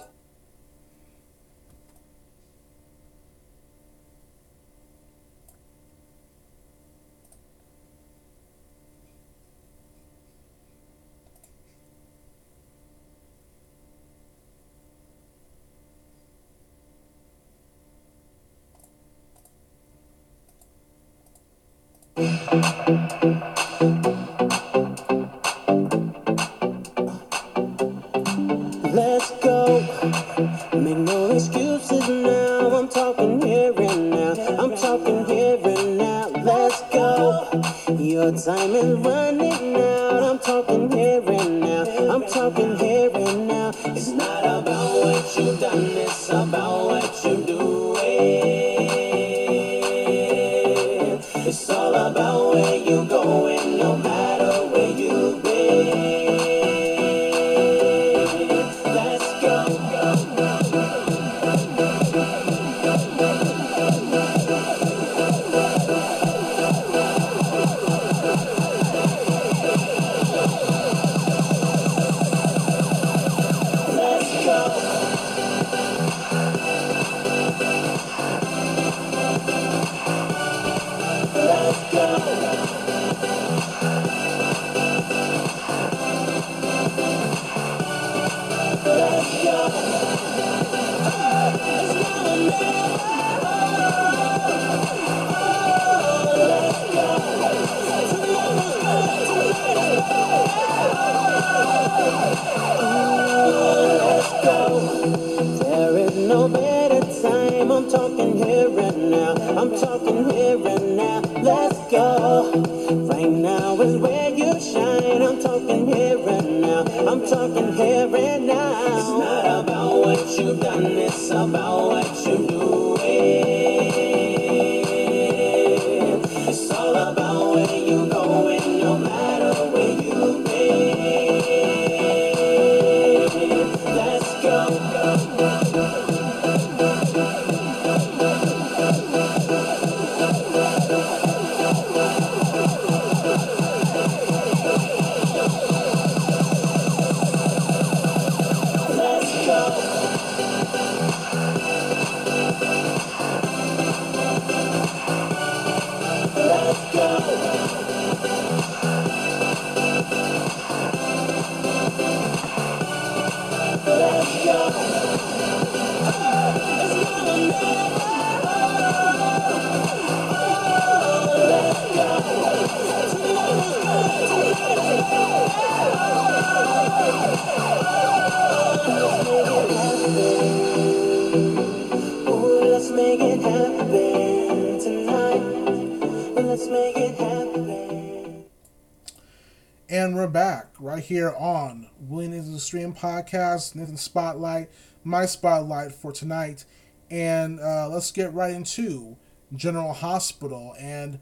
Stream podcast, Nathan Spotlight, my spotlight for tonight. And uh, let's get right into General Hospital. And,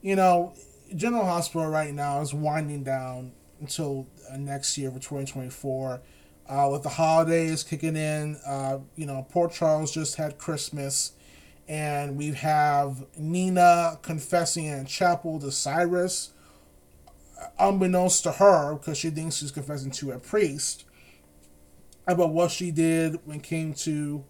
you know, General Hospital right now is winding down until uh, next year for 2024. Uh, with the holidays kicking in, uh, you know, Port Charles just had Christmas. and we have Nina confessing in chapel to Cyrus, unbeknownst to her, because she thinks she's confessing to a priest, about what she did when it came to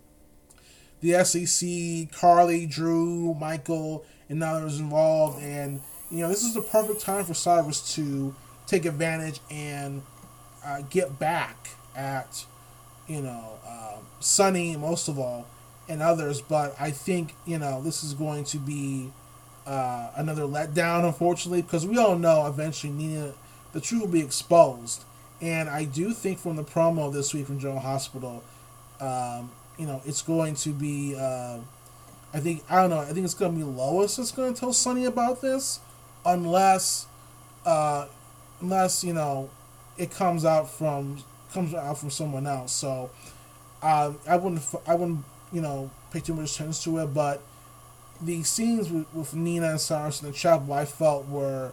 the SEC, Carly, Drew, Michael, and others involved. And, you know, this is the perfect time for Cyrus to take advantage and uh, get back at, you know, uh, Sonny, most of all, and others. But I think, you know, this is going to be uh, another letdown, unfortunately, because we all know eventually Nina, the truth will be exposed. And I do think from the promo this week from General Hospital, um, you know, it's going to be. Uh, I think I don't know. I think it's going to be Lois that's going to tell Sonny about this, unless, uh, unless you know, it comes out from comes out from someone else. So, uh, I wouldn't I wouldn't you know pay too much attention to it. But the scenes with, with Nina and Cyrus in the chapel I felt were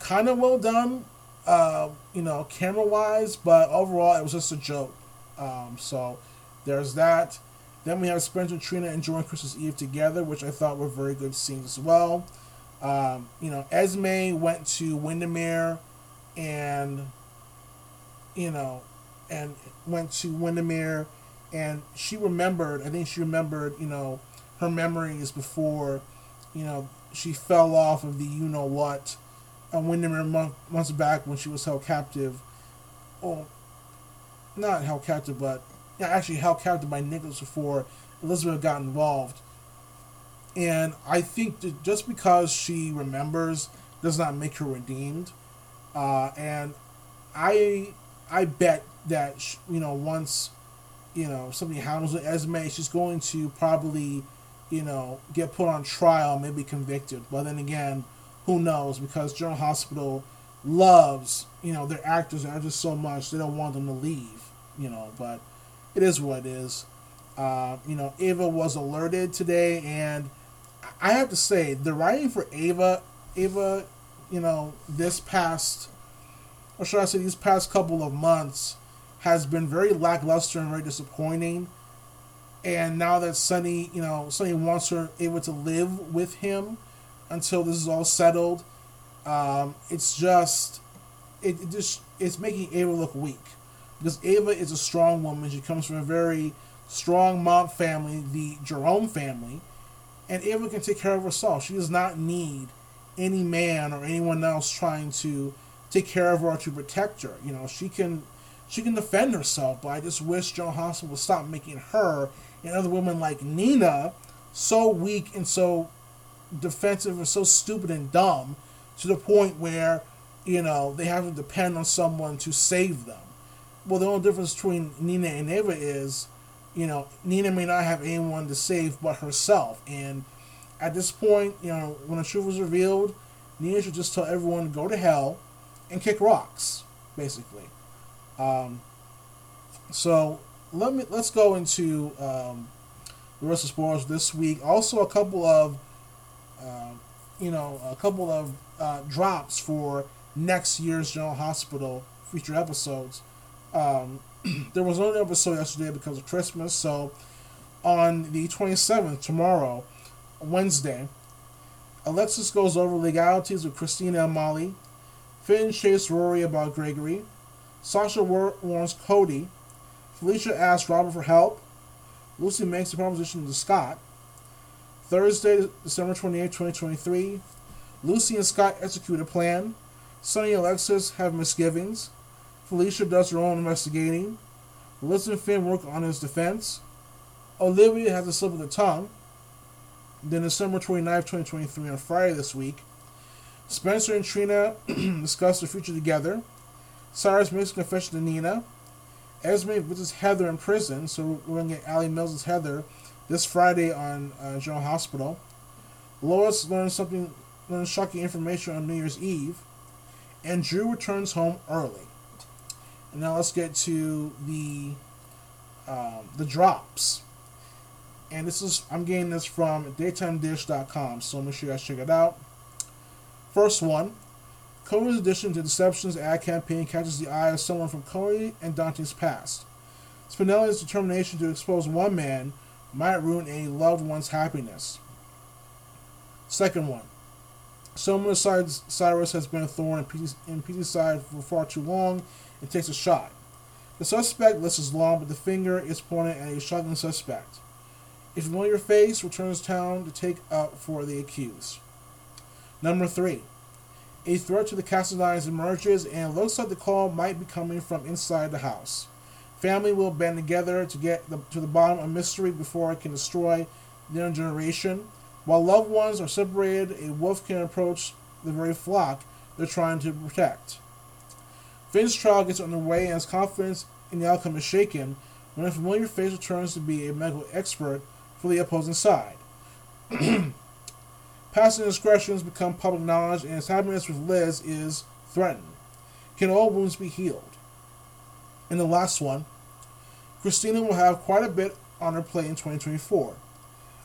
kind of well done, uh, you know, camera wise. But overall, it was just a joke. Um, so there's that. Then we have Spencer and Trina enjoying Christmas Eve together, which I thought were very good scenes as well. Um, you know, Esme went to Windermere and, you know, and went to Windermere and she remembered, I think she remembered, you know, her memories before, you know, she fell off of the you know what on Windermere month, months back when she was held captive. Or, not held captive, but yeah, actually held captive by Nicholas before Elizabeth got involved. And I think that just because she remembers does not make her redeemed. Uh, and I I bet that sh- you know once you know something happens with Esme, she's going to probably you know get put on trial, maybe convicted. But then again, who knows? Because General Hospital loves you know their actors and actors so much they don't want them to leave. You know, but it is what it is. Uh, you know, Ava was alerted today, and I have to say the writing for Ava, Ava, you know, this past, or should I say, these past couple of months, has been very lackluster and very disappointing. And now that Sonny, you know, Sonny wants her able to live with him until this is all settled, um, it's just, it, it just, it's making Ava look weak because Ava is a strong woman. She comes from a very strong mob family, the Jerome family, and Ava can take care of herself. She does not need any man or anyone else trying to take care of her or to protect her. You know, she can she can defend herself, but I just wish General Hospital would stop making her and other women like Nina so weak and so defensive and so stupid and dumb to the point where, you know, they have to depend on someone to save them. Well, the only difference between Nina and Ava is, you know, Nina may not have anyone to save but herself. And at this point, you know, when the truth was revealed, Nina should just tell everyone to go to hell and kick rocks, basically. Um, so let me let's go into um, the rest of sports this week. Also, a couple of uh, you know a couple of uh, drops for next year's General Hospital future episodes. Um, <clears throat> there was no episode yesterday because of Christmas, so on the 27th, tomorrow, Wednesday, Alexis goes over legalities with Christina and Molly. Finn chases Rory about Gregory. Sasha war- warns Cody. Felicia asks Robert for help. Lucy makes a proposition to Scott. Thursday, December 28, 2023. Lucy and Scott execute a plan. Sonny and Alexis have misgivings. Felicia does her own investigating. Liz and Finn work on his defense. Olivia has a slip of the tongue. Then December 29, 2023, on Friday this week, Spencer and Trina <clears throat> discuss their future together. Cyrus makes a confession to Nina. Esme visits Heather in prison, so we're going to get Alley Mills as Heather this Friday on uh, General Hospital. Lois learns something, learns shocking information on New Year's Eve. And Drew returns home early. And now let's get to the um, the drops. And this is I'm getting this from daytimedish.com, so make sure you guys check it out. First one, Cody's addition to Deception's ad campaign catches the eye of someone from Cody and Dante's past. Spinelli's determination to expose one man might ruin a loved one's happiness. Second one. Someone besides Cyrus has been a thorn in Petey's side for far too long and takes a shot. The suspect list is long, but the finger is pointed at a shotgun suspect. A familiar face returns town to take up for the accused. Number three. A threat to the Cassadines emerges and looks like the call might be coming from inside the house. Family will band together to get the, to the bottom of mystery before it can destroy their generation. While loved ones are separated, a wolf can approach the very flock they're trying to protect. Finn's trial gets underway and his confidence in the outcome is shaken when a familiar face returns to be a medical expert for the opposing side. <clears throat> Past indiscretions become public knowledge, and his happiness with Liz is threatened. Can all wounds be healed? And the last one, Christina will have quite a bit on her plate in 2024.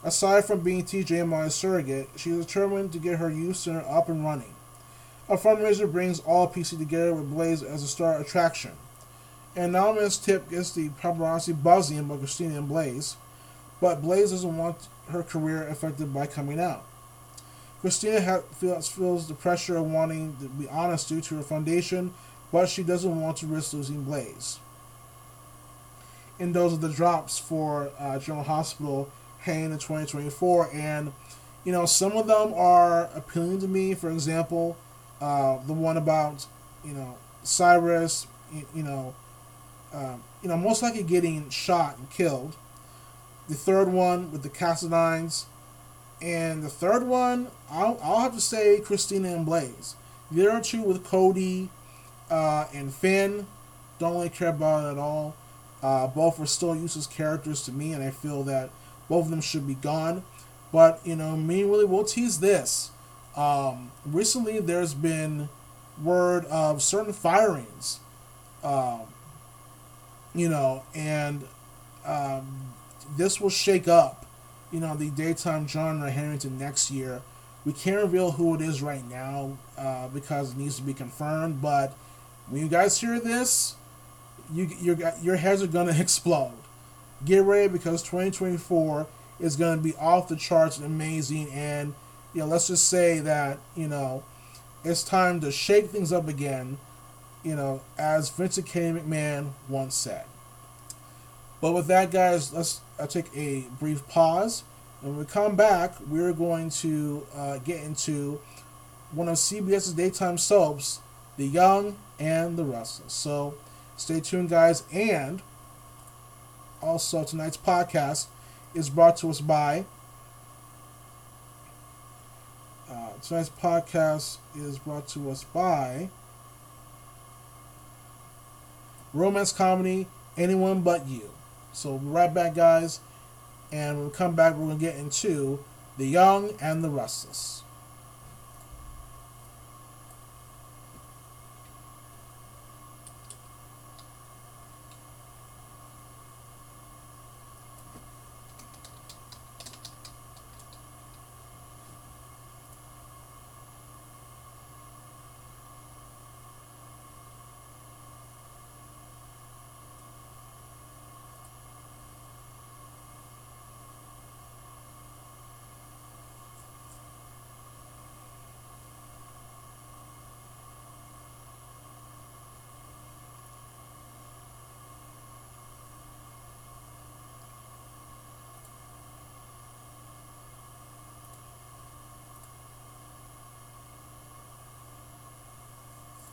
Aside from being TJ Maya's surrogate, she is determined to get her youth center up and running. A fundraiser brings all PC together with Blaze as a star attraction. An anonymous tip gets the paparazzi buzzing about Christina and Blaze, but Blaze doesn't want her career affected by coming out. Christina ha- feels, feels the pressure of wanting to be honest due to her foundation, but she doesn't want to risk losing Blaze. And those are the drops for uh, General Hospital heading in 2024. And, you know, some of them are appealing to me. For example, uh, the one about, you know, Cyrus, you, you know, um, you know, most likely getting shot and killed. The third one with the Cassadines. And the third one, I'll, I'll have to say Christina and Blaze. The other two with Cody uh, and Finn, don't really care about it at all. Uh, both are still useless characters to me, and I feel that both of them should be gone. But, you know, me really will tease this. Um, recently, there's been word of certain firings, um, you know, and um, this will shake up, you know, the daytime genre heading into next year. We can't reveal who it is right now uh, because it needs to be confirmed. But when you guys hear this, you your your heads are gonna <laughs> explode. Get ready because 2024 is gonna be off the charts and amazing. And you know, let's just say that you know it's time to shake things up again. You know, as Vincent K. McMahon once said. But with that, guys, let's uh, take a brief pause. And when we come back, we're going to uh, get into one of CBS's daytime soaps, The Young and the Restless. So stay tuned, guys. And also, tonight's podcast is brought to us by. Uh, tonight's podcast is brought to us by romance comedy Anyone But You. So we'll be right back, guys. And when we come back, we're going to get into The Young and the Restless.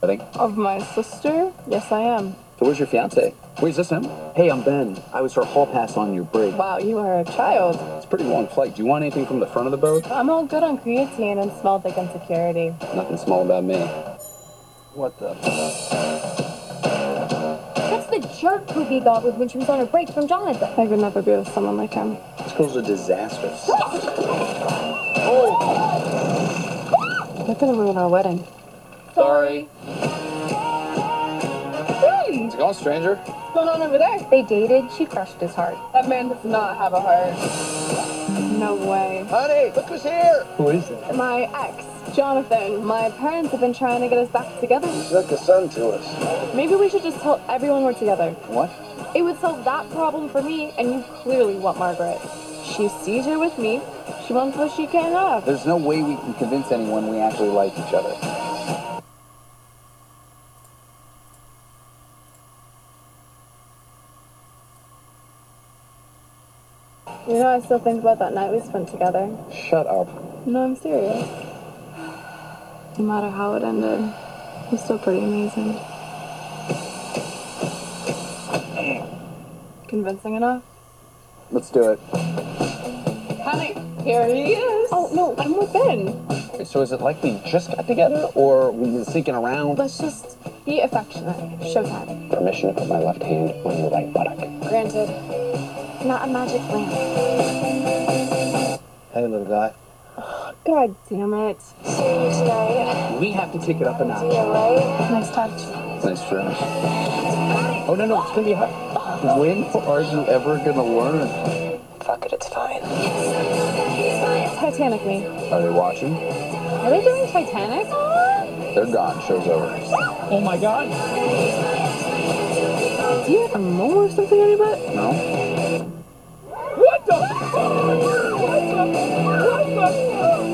Of my sister? Yes, I am. So where's your fiance? Wait, is this him? Hey, I'm Ben. I was her hall pass on your break. Wow, you are a child. It's a pretty long flight. Do you want anything from the front of the boat? I'm all good on creatine and small, thick, and security. Nothing small about me. What the? That's the jerk Poopy got with when she was on her break from Jonathan. I could never be with someone like him. This girl's a disaster. <laughs> oh! They're gonna ruin our wedding. Sorry. Hey! How's it going, stranger? What's going on over there? They dated. She crushed his heart. That man does not have a heart. No way. Honey, look who's here. Who is it? My ex, Jonathan. My parents have been trying to get us back together. He's like a son to us. Maybe we should just tell everyone we're together. What? It would solve that problem for me, and you clearly want Margaret. She sees her with me. She wants what she can't have. There's no way we can convince anyone we actually like each other. Know, I still think about that night we spent together. Shut up. No, I'm serious. No matter how it ended, it was still pretty amazing. Convincing enough? Let's do it. Honey, here he is. Oh, no, I'm with Ben. So is it like we just got together, or we've been sneaking around? Let's just be affectionate. Showtime. Permission to put my left hand on your right buttock. Granted. Not a magic lamp. Hey, little guy. God damn it. See you tonight. We have to take it up a notch. Nice touch. Nice try. Oh, no, no, it's gonna be hot. When are you ever gonna learn? Fuck it, it's fine. Titanic me. Are they watching? Are they doing Titanic? They're gone. Show's over. Oh my god. Do you have a mole or something on your butt? No? What the? What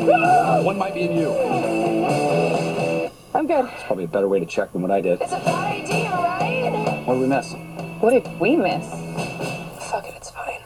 the? One might be in you. I'm good. It's probably a better way to check than what I did. It's a bad idea, right? What did we miss? What did we miss? Fuck it, it's fine.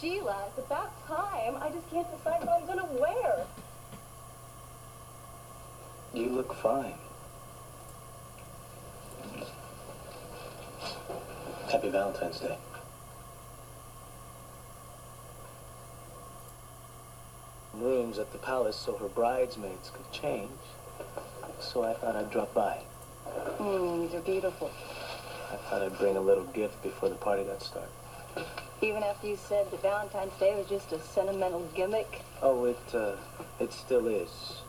Sheila, it's about time. I just can't decide what I'm gonna wear. You look fine. Happy Valentine's Day. Rooms at the palace so her bridesmaids could change. So I thought I'd drop by. Mm, these are beautiful. I thought I'd bring a little gift before the party got started. Even after you said that Valentine's Day was just a sentimental gimmick. Oh, it, uh, it still is.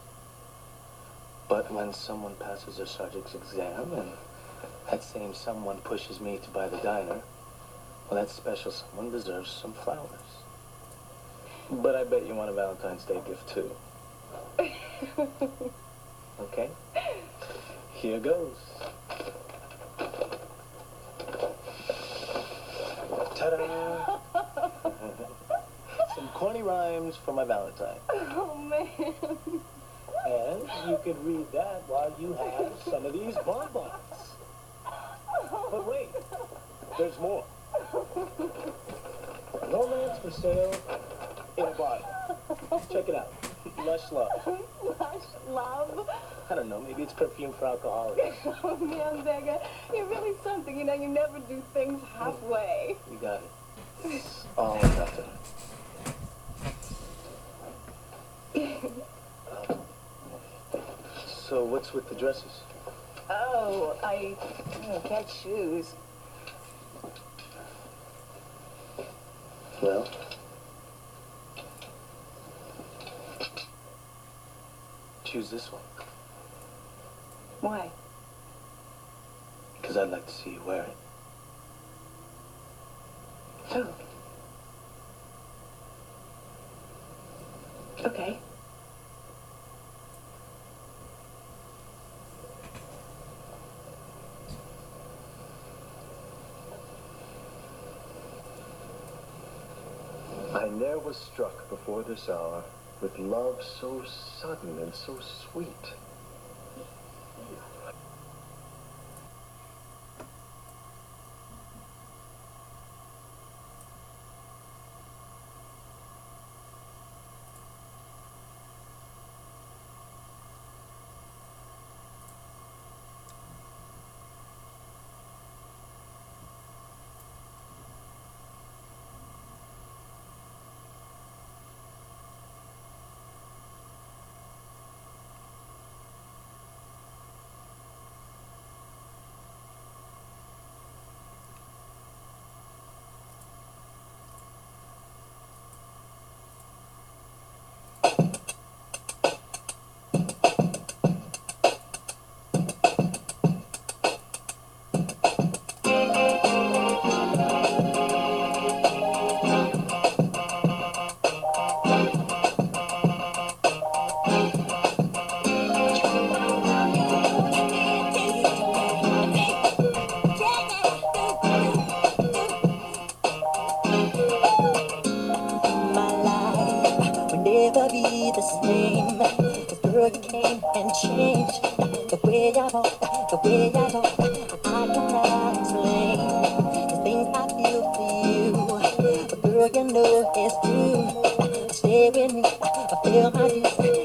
But when someone passes their sergeant's exam and that same someone pushes me to buy the diner, well, that special someone deserves some flowers. But I bet you want a Valentine's Day gift too. <laughs> Okay? Here goes. Ta-da! <laughs> Some corny rhymes for my Valentine. Oh, man. And you can read that while you have some of these bonbons. But wait, there's more. Romance for sale in a bottle. Check it out. <laughs> Lush Love. Lush love. I don't know, maybe it's perfume for alcoholics. <laughs> Oh, man, Becca, you're really something. You know, you never do things halfway. You got it. <laughs> All or nothing. Um, so what's with the dresses? Oh, I, I can't choose. Well, choose this one. Why? Because I'd like to see you wear it. Oh. Okay. I ne'er was struck before this hour with love so sudden and so sweet. Never be the same. Cause girl, you came and changed the way I walk, the way I talk. I cannot explain the things I feel for you. But girl, you know it's true. Stay with me, fulfill my dreams,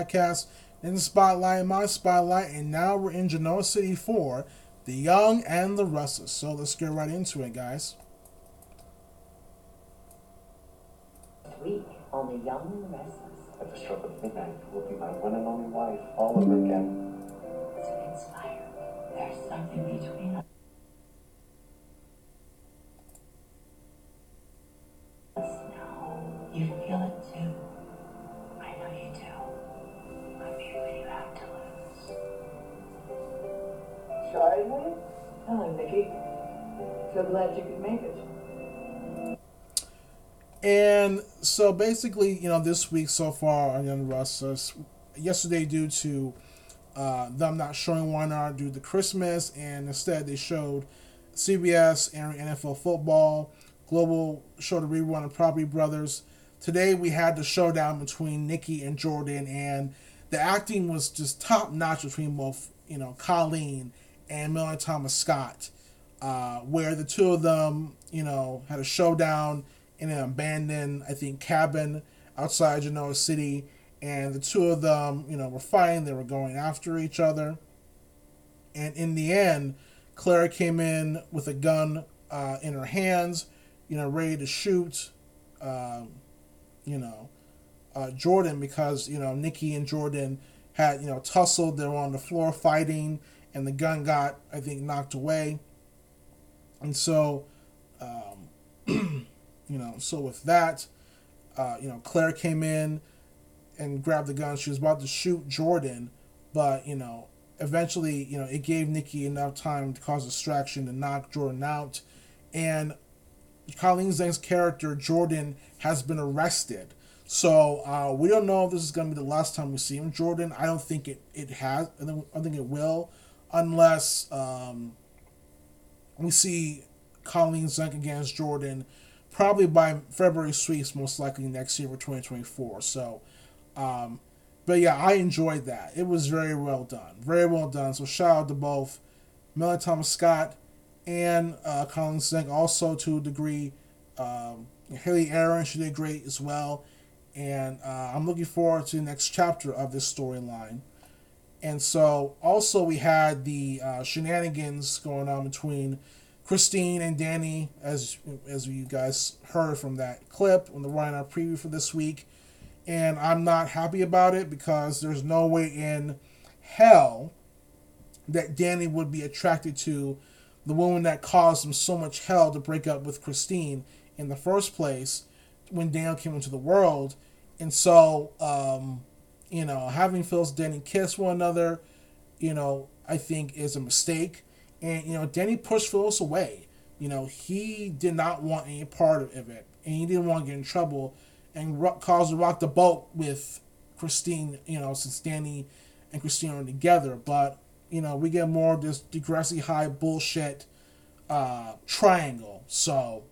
Podcast, in the Spotlight, my Spotlight, and now we're in Genoa City for The Young and the Restless. So let's get right into it, guys. Basically, you know, this week so far on Young Restless, yesterday due to uh, them not showing one hour due to Christmas, and instead they showed CBS airing NFL football. Global showed a rerun of Property Brothers. Today we had the showdown between Nikki and Jordan, and the acting was just top notch between both, you know, Colleen and Melanie Thomas Scott, uh, where the two of them, you know, had a showdown in an abandoned, I think, cabin outside Genoa City, and the two of them, you know, were fighting. They were going after each other, and in the end, Claire came in with a gun uh, in her hands, you know, ready to shoot, um, you know, uh, Jordan because you know Nikki and Jordan had you know tussled. They were on the floor fighting, and the gun got I think knocked away, and so. Um, <clears throat> you know, so with that, uh, you know, Claire came in and grabbed the gun. She was about to shoot Jordan, but you know, eventually, you know, it gave Nikki enough time to cause distraction to knock Jordan out, and Colleen Zenk's character Jordan has been arrested. So uh, we don't know if this is going to be the last time we see him, Jordan. I don't think it it has. I think, I think it will, unless um, we see Colleen Zenk against Jordan probably by February sweeps, most likely next year for 2024. So, um, but yeah, I enjoyed that. It was very well done. Very well done. So, shout out to both Melanie Thomas Scott, and uh, Colleen Zenk. Also, to a degree, um, Hayley Erin, she did great as well. And uh, I'm looking forward to the next chapter of this storyline. And so, also, we had the uh, shenanigans going on between Christine and Danny, as as you guys heard from that clip on the Ryan Out preview for this week. And I'm not happy about it because there's no way in hell that Danny would be attracted to the woman that caused him so much hell to break up with Christine in the first place when Daniel came into the world. And so, um, you know, having Phyllis Danny kiss one another, you know, I think is a mistake. And, you know, Danny pushed Phyllis away. You know, he did not want any part of it. And he didn't want to get in trouble and ro- cause to rock the boat with Christine, you know, since Danny and Christine are together. But, you know, we get more of this Degrassi High bullshit uh, triangle. So,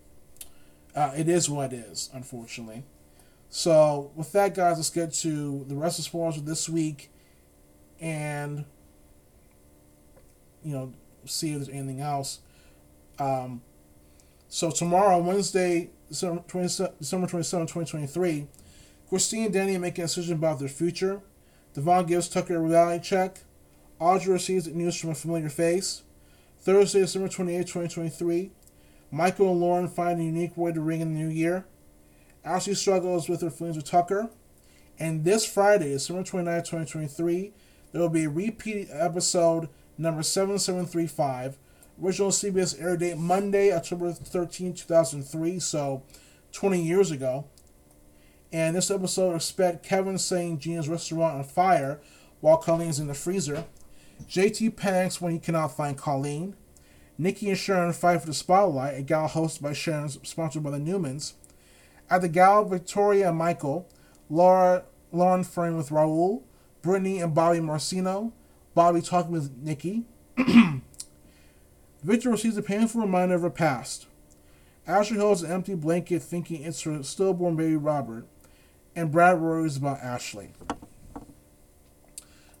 uh, it is what it is, unfortunately. So, with that, guys, let's get to the rest of the spoilers for this week and, you know, see if there's anything else. Um, so, tomorrow, Wednesday, December 27, December 27, 2023, Christine and Danny making a decision about their future. Devon gives Tucker a reality check. Audrey receives news from a familiar face. Thursday, December 28, 2023, Michael and Lauren find a unique way to ring in the new year. Ashley struggles with her feelings with Tucker. And this Friday, December 29, 2023, there will be a repeat episode number 7735. Original CBS air date Monday, October 13, 2003, so 20 years ago. And this episode expect Kevin setting Gina's restaurant on fire while Colleen's in the freezer. JT panics when he cannot find Colleen. Nikki and Sharon fight for the spotlight, a gala hosted by Sharon, sponsored by the Newmans. At the gala, Victoria and Michael, Laura, Lauren flirting with Raul, Brittany and Bobby Marcino, Bobby talking with Nikki. <clears throat> Victor receives a painful reminder of her past. Ashley holds an empty blanket thinking it's her stillborn baby Robert, and Brad worries about Ashley.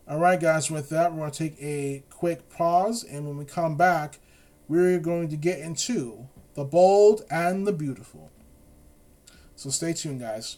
Alright, guys, with that, we're going to take a quick pause, and when we come back, we're going to get into the bold and the beautiful. So stay tuned, guys.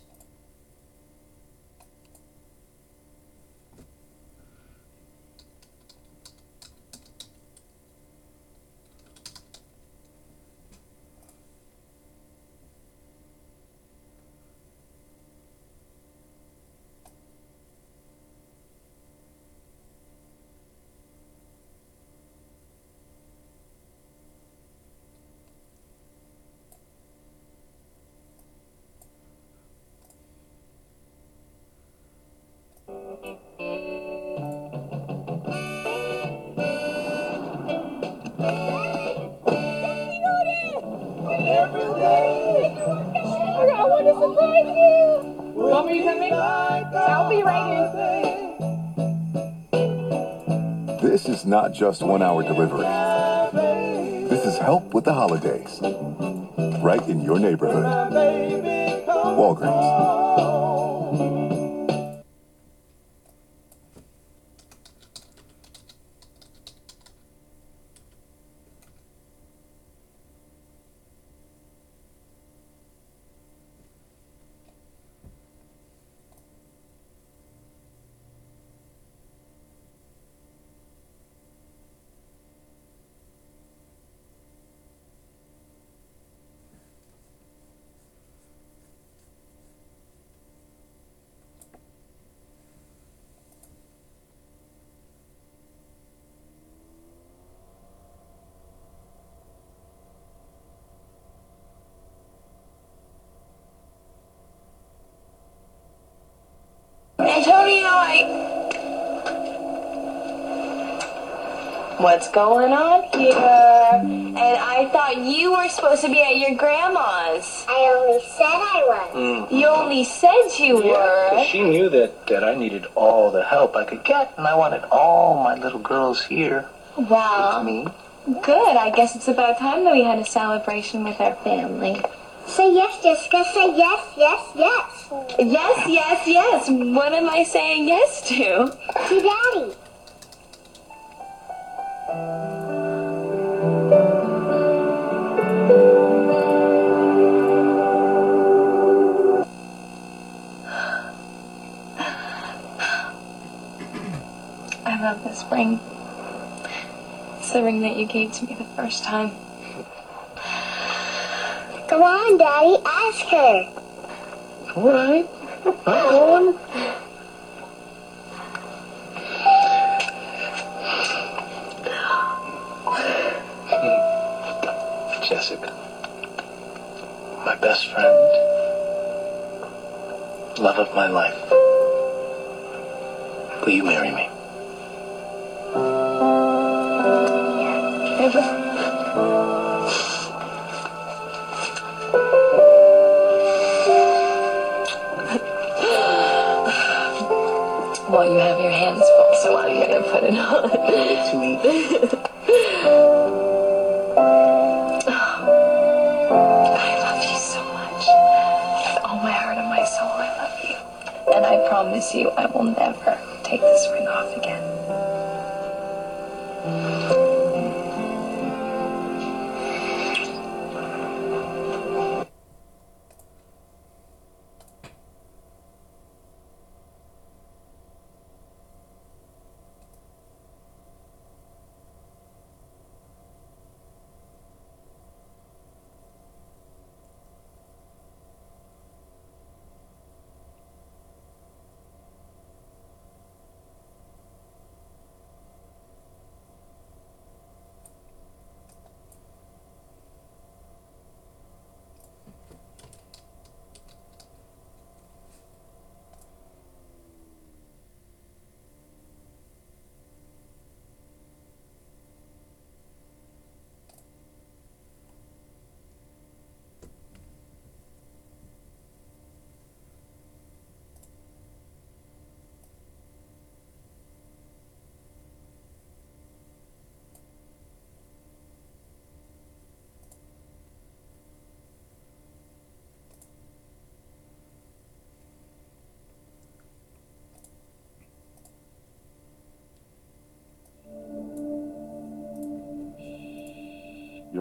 Not just one hour delivery. This is help with the holidays. Right in your neighborhood. Walgreens. Antonio, I. What's going on here? And I thought you were supposed to be at your grandma's. I only said I was. Mm. You only said you Yeah, were. she knew that, that I needed all the help I could get, and I wanted all my little girls here Wow. with me. good. I guess it's about time that we had a celebration with our family. Say yes, Jessica. Say yes, yes, yes. Yes, yes, yes. What am I saying yes to? To Daddy. I love this ring. It's the ring that you gave to me the first time. Come on, Daddy, ask her. All right. I'm going. Jessica, my best friend, love of my life. Will you marry me? Yeah. Well, you have your hands full, so I'm gonna put it on. I <laughs> promise you, I will never take this ring off again.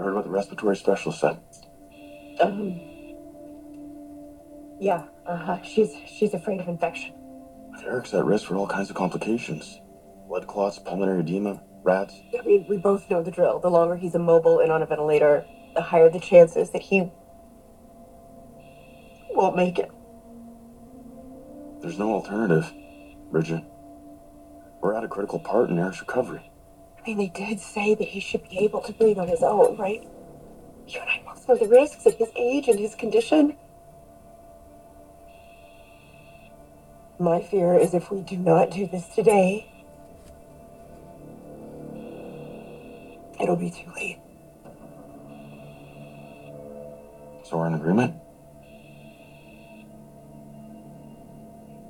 You heard what the respiratory specialist said? Um. Yeah, uh, she's she's afraid of infection. Eric's at risk for all kinds of complications. Blood clots, pulmonary edema, rats. I mean, we both know the drill. The longer he's immobile and on a ventilator, the higher the chances that he won't make it. There's no alternative, Bridget. We're at a critical part in Eric's recovery. I mean, they did say that he should be able to breathe on his own, right? You and I both know the risks at his age and his condition. My fear is if we do not do this today, it'll be too late. So we're in agreement?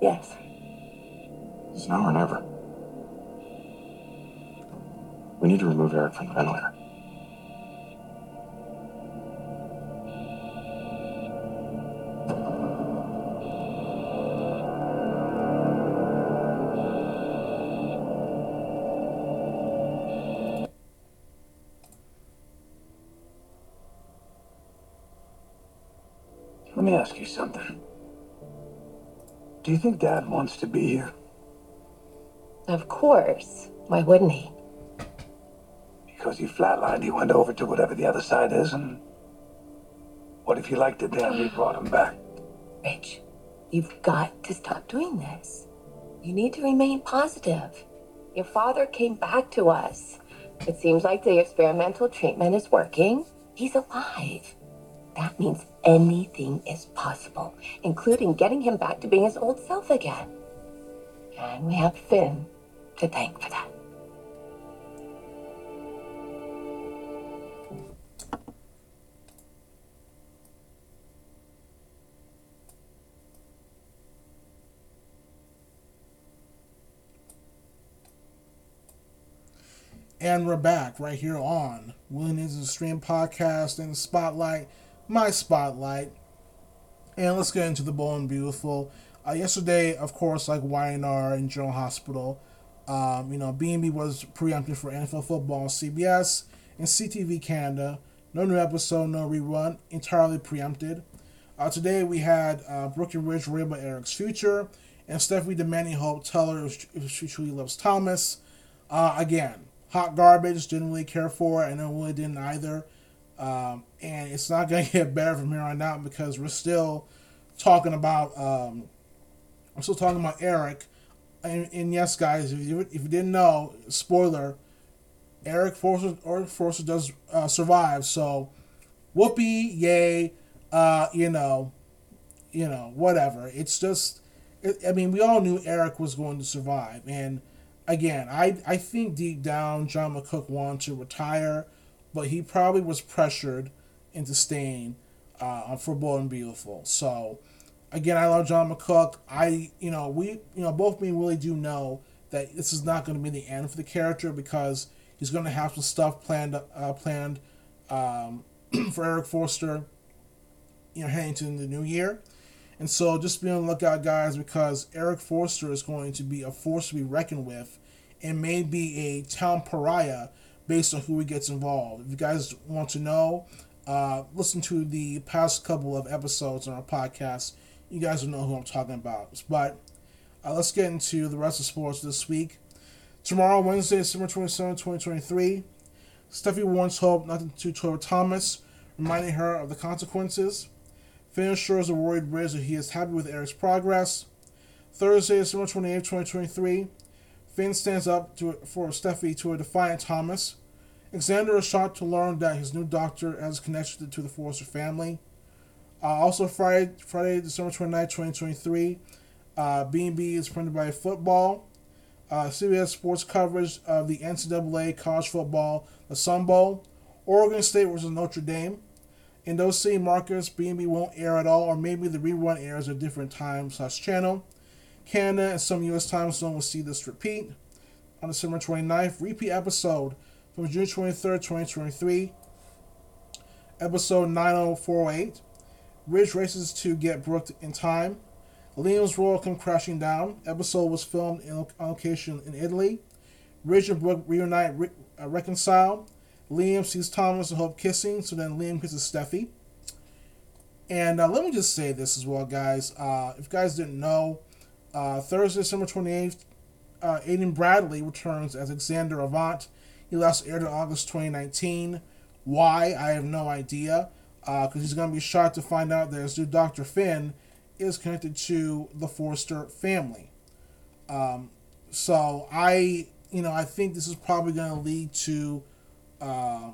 Yes. It's now or never. Need to remove Eric from the ventilator. Let me ask you something. Do you think Dad wants to be here? Of course. Why wouldn't he? Because he flatlined, he went over to whatever the other side is, and what if he liked it there and we brought him back? Ridge, you've got to stop doing this. You need to remain positive. Your father came back to us. It seems like the experimental treatment is working. He's alive. That means anything is possible, including getting him back to being his old self again. And we have Finn to thank for that. And we're back right here on Willing is a Stream podcast and Spotlight, my Spotlight. And let's get into the bold and beautiful. Uh, yesterday, of course, like YNR and General Hospital, um, you know, B&B was preempted for NFL football CBS. and CTV Canada. No new episode, no rerun, entirely preempted. Uh, today we had uh, Ridge about Eric's future, and Stephanie demanding Hope tell her if she truly loves Thomas. Uh, again, hot garbage, didn't really care for it, and I really didn't either. Um, and it's not going <laughs> to get better from here on out because we're still talking about um, we're still talking about Eric. And, and yes, guys, if you, if you didn't know, spoiler, Eric Forster or Forster does uh, survive. So, whoopee, yay, uh, you know, you know, whatever. It's just, it, I mean, we all knew Eric was going to survive, and again, I I think deep down John McCook wanted to retire, but he probably was pressured into staying uh, on For Bold and Beautiful. So, again, I love John McCook. I you know we you know both me really do know that this is not going to be the end for the character because he's going to have some stuff planned uh, planned um, <clears throat> for Eric Forster. You know, heading to the new year. And so just be on the lookout, guys, because Eric Forster is going to be a force to be reckoned with and may be a town pariah based on who he gets involved. If you guys want to know, uh, listen to the past couple of episodes on our podcast. You guys will know who I'm talking about. But uh, let's get into the rest of sports this week. Tomorrow, Wednesday, December 27, 2023, Steffy warns Hope not to tour Thomas, reminding her of the consequences. Finn assures a worried Riz that he is happy with Eric's progress. Thursday, December 28, 2023, Finn stands up to, for Steffy to a defiant Thomas. Xander is shocked to learn that his new doctor has a connection to the Forrester family. Uh, also, Friday, Friday, December 29, 2023, uh, B&B is printed by football. Uh, CBS Sports coverage of the NCAA college football, the Sun Bowl, Oregon State versus Notre Dame. In those same markets, B&B won't air at all, or maybe the rerun airs at different time slash channel. Canada and some U.S. time zone will see this repeat. On December 29th, repeat episode from June 23rd, 2023, episode 90408. Ridge races to get Brooke in time. Liam's Royal come crashing down. Episode was filmed in, on location in Italy. Ridge and Brooke reunite, re, uh, reconcile. Liam sees Thomas and Hope kissing, so then Liam kisses Steffy. And uh, let me just say this as well, guys. Uh, if you guys didn't know, uh, Thursday, December 28th, uh, Adain Bradley returns as Xander Avant. He last aired in August 2019. Why? I have no idea. Because he's going to be shocked to find out that his new Dr. Finn is connected to the Forster family. Um, so I, you know, I think this is probably going to lead to uh,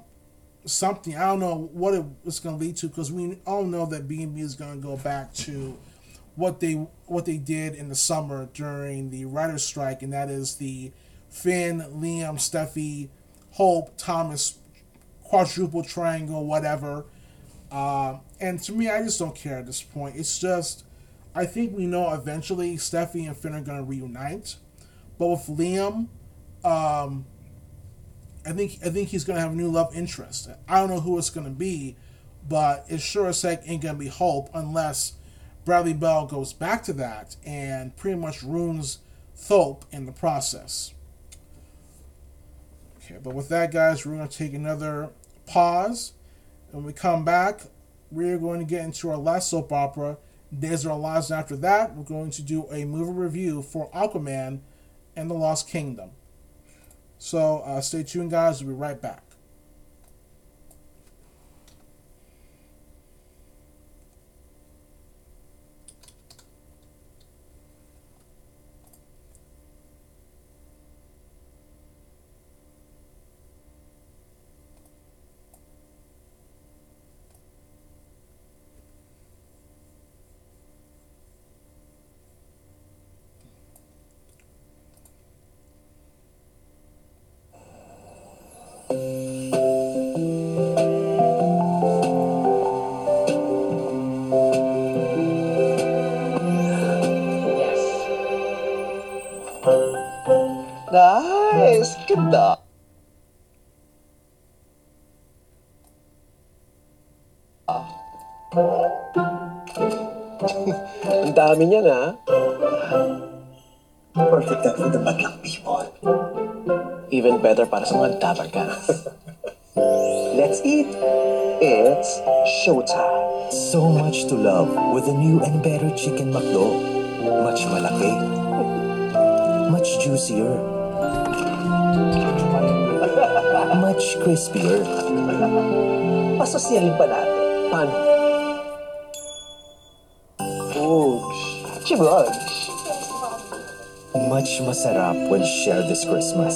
something. I don't know what it, it's going to lead to because we all know that B and B is going to go back to what they what they did in the summer during the writer's strike, and that is the Finn, Liam, Steffy, Hope, Thomas quadruple triangle, whatever. Uh, and to me, I just don't care at this point. It's just, I think we know eventually Steffy and Finn are going to reunite. But with Liam, um, I think I think he's to have a new love interest. I don't know who it's to be, but it sure as heck ain't to be Hope unless Bradley Bell goes back to that and pretty much ruins Thope in the process. Okay, but with that, guys, we're to take another pause. When we come back, we're going to get into our last soap opera, Days of Our Lives. And after that, we're going to do a movie review for Aquaman and the Lost Kingdom. So uh, stay tuned, guys. We'll be right back. Ang dami niya na. Perfect that for the madlang people. Even better para sa mga dabarkas. <laughs> That's it. It's showtime. So much to love with the new and better Chicken McDo. Much malaki. Much juicier. Much crispier. Pasosyalin pa natin. Paano? Chibugs. Much masarap when shared this Christmas.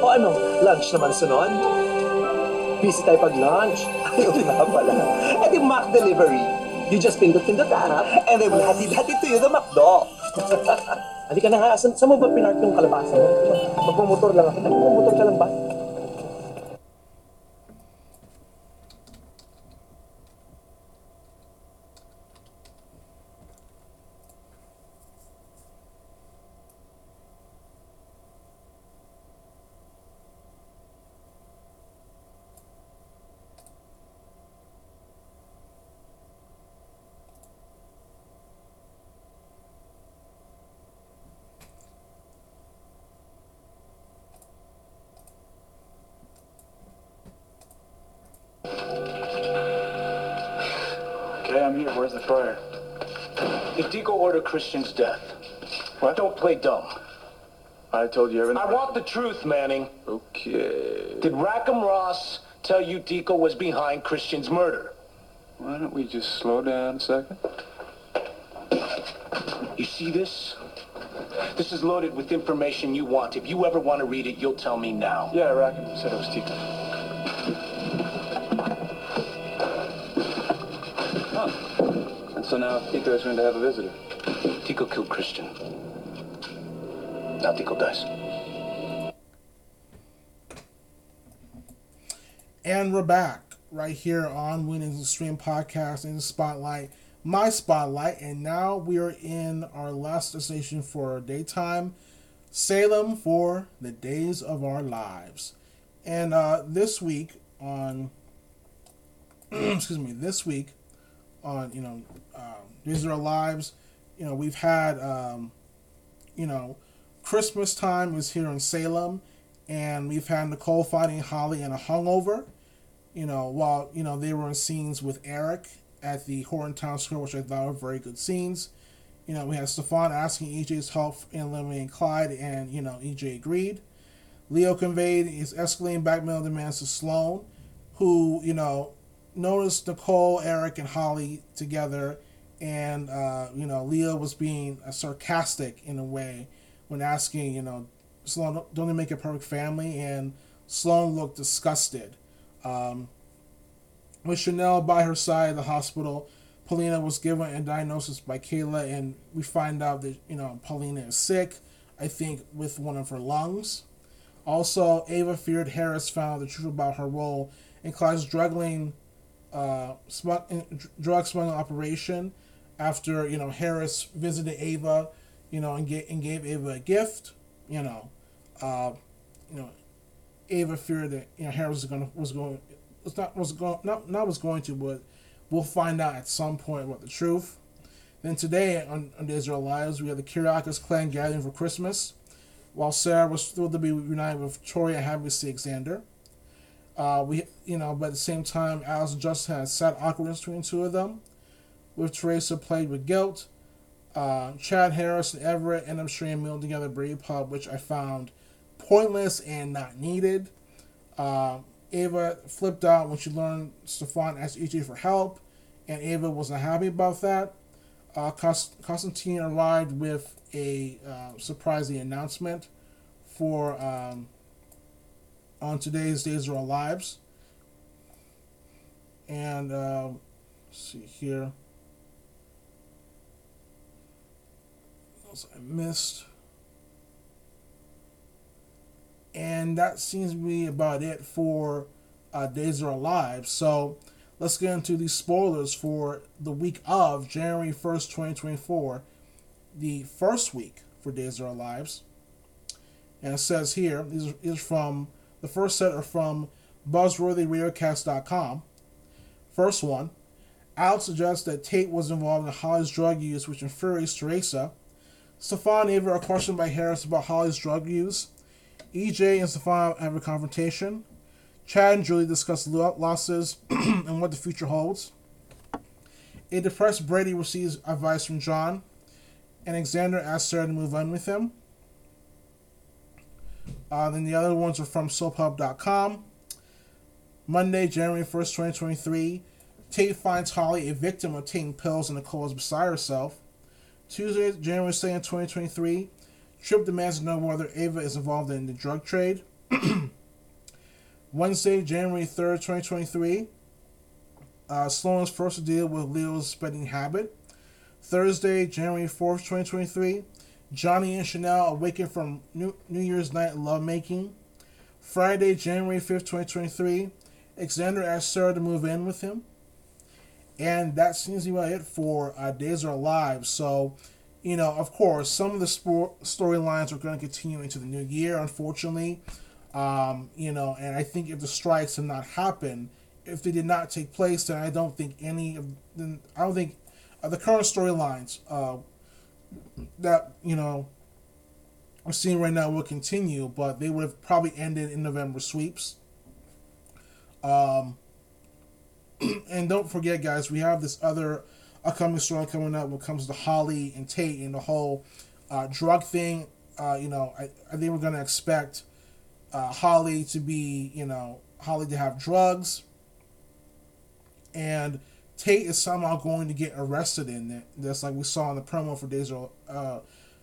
O ano, lunch naman sunod? Busy tayo pag lunch. <laughs> Ayaw na pala. Eh di Mac Delivery. You just pindot-pindot app and will hatid-hatid to you the McDo. <laughs> Halika na nga, saan, saan mo ba pinark yung kalabasa mo? Magmumotor lang ako. Magmumotor ka lang ba? Christian's death? What? Don't play dumb. I told you everything. I want the truth, Manning. Okay. Did Rackham Ross tell you Deco was behind Christian's murder? Why don't we just slow down a second? You see this? This is loaded with information you want. If you ever want to read it, you'll tell me now. Yeah, Rackham said it was Deco. And so now Tico is going to have a visitor. Tico killed Christian. Now Tico dies. And we're back right here on Winnings Extreme Podcast in the Spotlight, my Spotlight. And now we are in our last destination for daytime, Salem for the Days of Our Lives. And uh, this week on, <clears throat> excuse me, this week on, you know, uh, Days of Our Lives, you know, we've had, um, you know, Christmas time is here in Salem, and we've had Nicole fighting Holly in a hungover. You know, while you know they were in scenes with Eric at the Horton Town Square, which I thought were very good scenes. You know, we had Stefan asking EJ's help in eliminating Clyde, and you know EJ agreed. Leo conveyed his escalating blackmail demands to Sloan, who you know noticed Nicole, Eric, and Holly together, and uh, you know Leah was being uh, sarcastic in a way when asking, you know, Sloan, don't they make a perfect family? And Sloan looked disgusted. Um, with Chanel by her side at the hospital, Paulina was given a diagnosis by Kayla, and we find out that, you know, Paulina is sick, I think, with one of her lungs. Also, Ava feared Harris found the truth about her role in Clyde's drugging, uh, drug smuggling operation after, you know, Harris visited Ava you know, and, get, and gave Ava a gift, you know, uh, you know, Ava feared that you know Harris was gonna was going was not was going not not was going to, but we'll find out at some point what the truth. Then today on, on Days of Our Lives, we have the Kiriakis clan gathering for Christmas, while Sarah was thrilled to be reunited with Tori and happy to see Xander. Uh, we you know, but at the same time, Alice and Justin had sad awkwardness between the two of them, with Theresa plagued with guilt. Uh, Chad Harris and Everett end up a meal together Brady Pub, which I found pointless and not needed. Uh, Ava flipped out when she learned Stefan asked EJ for help, and Ava wasn't happy about that. Uh, Const- Constantine arrived with a uh, surprising announcement for um, on today's Days of Our Lives. And uh, see here. Else I missed. And that seems to be about it for uh, Days Are Alive. So let's get into these spoilers for the week of January 1st, 2024, the first week for Days Are Alive. And it says here, these are from, the first set are from BuzzworthyRadiocast.com. First one, Alex suggests that Tate was involved in Holly's drug use, which infuriates Theresa. Stefan and Ava are questioned by Harris about Holly's drug use. EJ and Stefan have a confrontation. Chad and Julie discuss losses <clears throat> and what the future holds. A depressed Brady receives advice from John. And Alexander asks Sarah to move on with him. Uh, then the other ones are from soaphub.com. Monday, January 1st, 2023. Tate finds Holly a victim of taking pills and Nicole is beside herself. Tuesday, January 2nd, 2023. Trip demands to know whether Ava is involved in the drug trade. <clears throat> Wednesday, January 3rd, 2023. Uh, Sloan's first deal with Leo's spending habit. Thursday, January 4th, 2023. Johnny and Chanel awaken from New, New Year's night lovemaking. Friday, January 5th, 2023. Alexander asks Sarah to move in with him. And that seems to be about it for uh, Days Are Alive. So, you know, of course, some of the storylines are going to continue into the new year, unfortunately. Um, you know, and I think if the strikes had not happened, if they did not take place, then I don't think any of then I don't think uh, the current storylines uh, that you know I'm seeing right now will continue, but they would have probably ended in November sweeps. Um, <clears throat> and don't forget, guys, we have this other upcoming story coming up when it comes to Holly and Tate and the whole uh, drug thing. Uh, you know, I, I think we're going to expect uh, Holly to be, you know, Holly to have drugs. And Tate is somehow going to get arrested in it. That's like we saw in the promo for Days of, uh,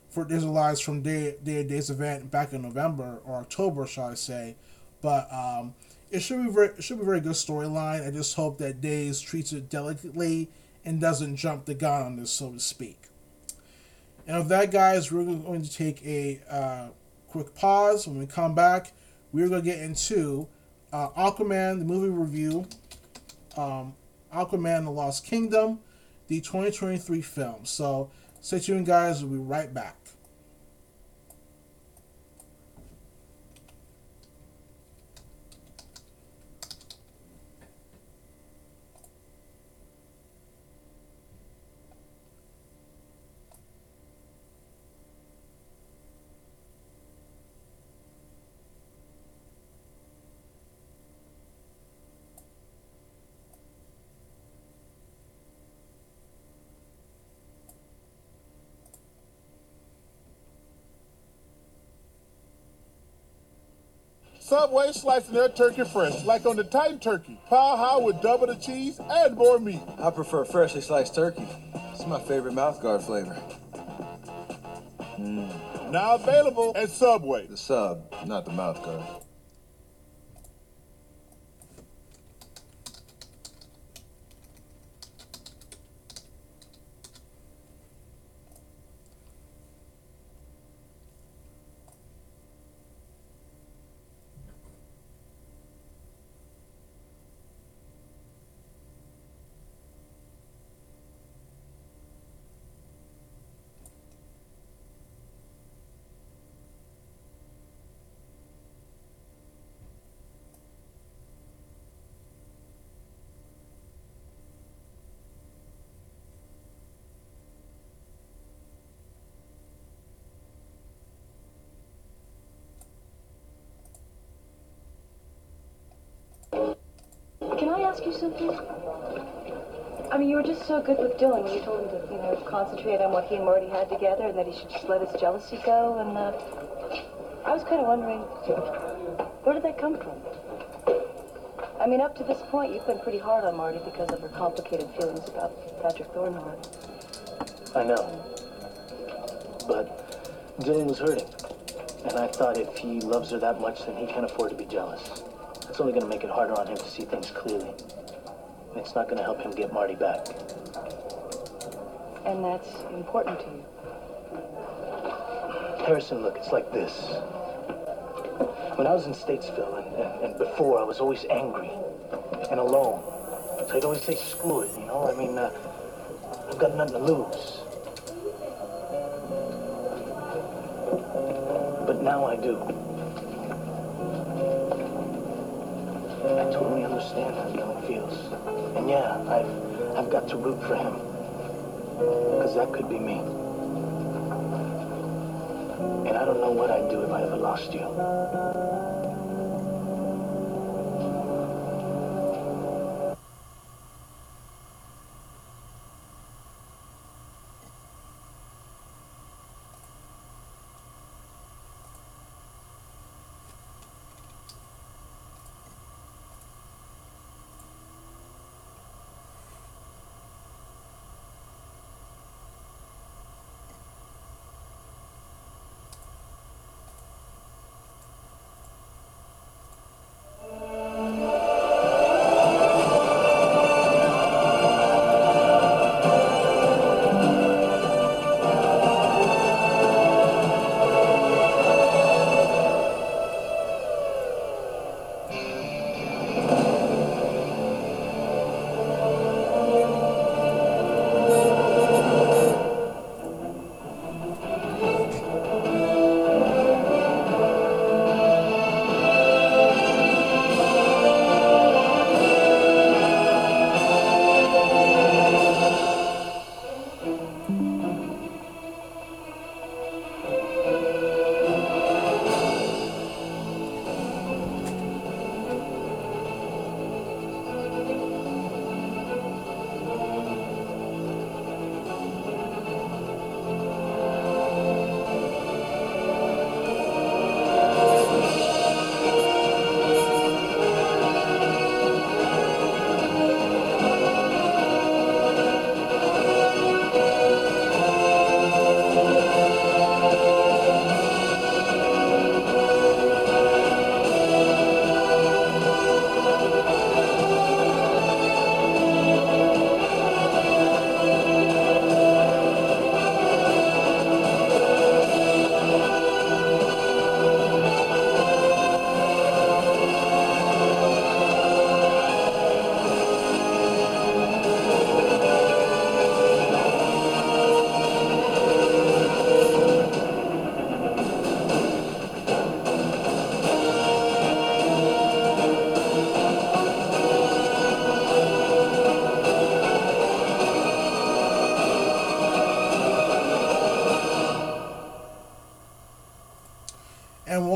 for Days of Lives from Day, Day Days event back in November or October, shall I say. But um, it should be very, it should be a very good storyline. I just hope that Days treats it delicately and doesn't jump the gun on this, so to speak. And with that, guys, we're going to take a uh, quick pause. When we come back, we're going to get into uh, Aquaman, the movie review, um, Aquaman, the Lost Kingdom, the 2023 film. So stay tuned, guys. We'll be right back. Subway slicing their turkey fresh, like on the Titan Turkey. Pow how with double the cheese and more meat. I prefer freshly sliced turkey. It's my favorite mouthguard flavor. Mm. Now available at Subway. The sub, not the mouthguard. Can I ask you something? I mean, you were just so good with Dylan when you told him to, you know, concentrate on what he and Marty had together and that he should just let his jealousy go. And uh, I was kind of wondering, where did that come from? I mean, up to this point, you've been pretty hard on Marty because of her complicated feelings about Patrick Thornhart. I know. But Dylan was hurting. And I thought if he loves her that much, then he can't afford to be jealous. It's only going to make it harder on him to see things clearly. And it's not going to help him get Marty back. And that's important to you. Harrison, look, it's like this. When I was in Statesville and, and, and before, I was always angry and alone. So I'd always say, screw it, you know? I mean, uh, I've got nothing to lose. But now I do. I totally understand how Dylan feels. And yeah, I've, I've got to root for him. Because that could be me. And I don't know what I'd do if I ever lost you.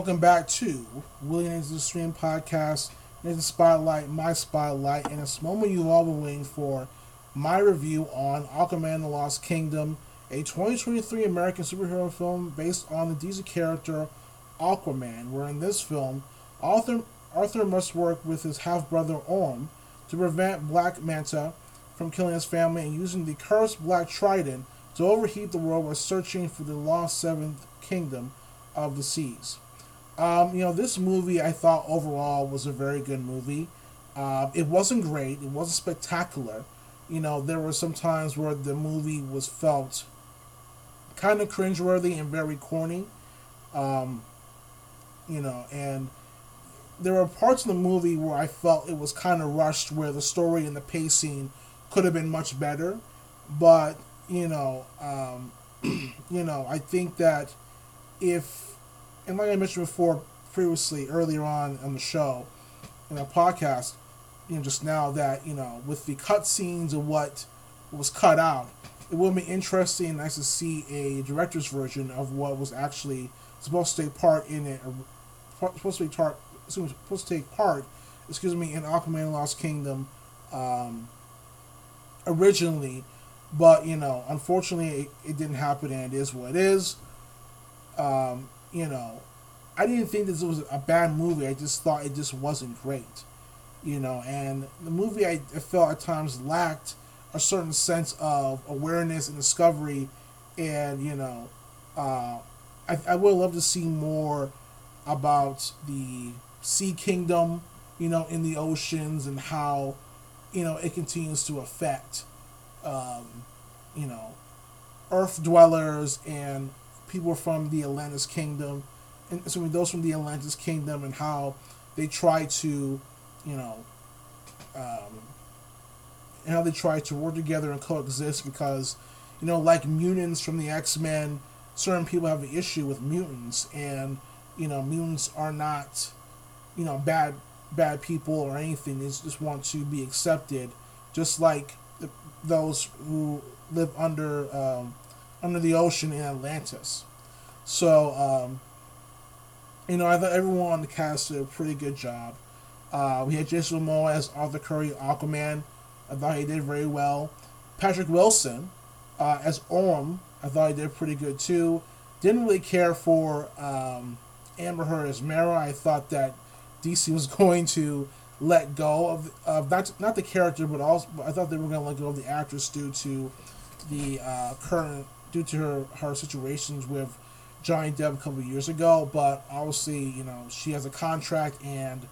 Welcome back to William Into the Stream podcast, Nathan Spotlight, my spotlight, and it's a moment you've all been waiting for. My review on Aquaman: The Lost Kingdom, a 2023 American superhero film based on the DC character Aquaman. Where in this film, Arthur Arthur must work with his half brother Orm to prevent Black Manta from killing his family and using the cursed Black Trident to overheat the world by searching for the lost seventh kingdom of the seas. Um, you know, this movie I thought overall was a very good movie. Uh, it wasn't great. It wasn't spectacular. You know, there were some times where the movie was felt kind of cringeworthy and very corny. Um, you know, and there were parts of the movie where I felt it was kind of rushed, where the story and the pacing could have been much better. But you know, um, <clears throat> you know, I think that if, and like I mentioned before previously earlier on on the show, in our podcast, you know, just now that you know with the cutscenes and what was cut out, it will be interesting nice to see a director's version of what was actually supposed to take part in it, supposed to be tar- supposed to take part, excuse me, in Aquaman Lost Kingdom, um, originally, but you know, unfortunately, it, it didn't happen, and it is what it is. Um, you know, I didn't think this was a bad movie. I just thought it just wasn't great. You know, and the movie I, felt at times lacked a certain sense of awareness and discovery, and you know, uh, I, I would love to see more about the sea kingdom, you know, in the oceans and how, you know, it continues to affect, um, you know, Earth dwellers and people from the Atlantis kingdom, and assuming those from the Atlantis kingdom and how they try to, you know, um, and how they try to work together and coexist because, you know, like mutants from the X Men, certain people have an issue with mutants, and you know, mutants are not, you know, bad bad people or anything. They just want to be accepted, just like the, those who live under um, under the ocean in Atlantis. So, um, you know, I thought everyone on the cast did a pretty good job. Uh, we had Jason Momoa as Arthur Curry, Aquaman. I thought he did very well. Patrick Wilson uh, as Orm. I thought he did pretty good too. Didn't really care for um, Amber Heard as Mara. I thought that DC was <laughs> going to let go of, of not not the character, but also I thought they were going to let go of the actress due to the uh, current due to her her situations with Johnny Depp a couple years ago. But obviously, you know, she has a contract and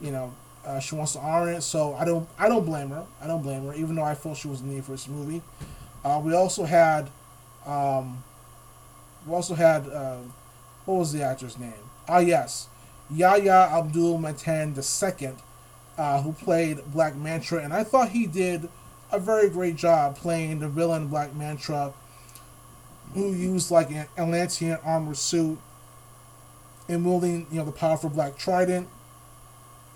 you know uh, she wants to honor it. So I don't I don't blame her. I don't blame her, even though I felt she was needed for this movie. Uh, we also had um, we also had uh, what was the actor's name? Ah yes, Yahya Abdul Mateen II uh, who played Black Manta, and I thought he did a very great job playing the villain Black Manta, who used like an Atlantean armor suit and wielding, you know, the powerful Black Trident,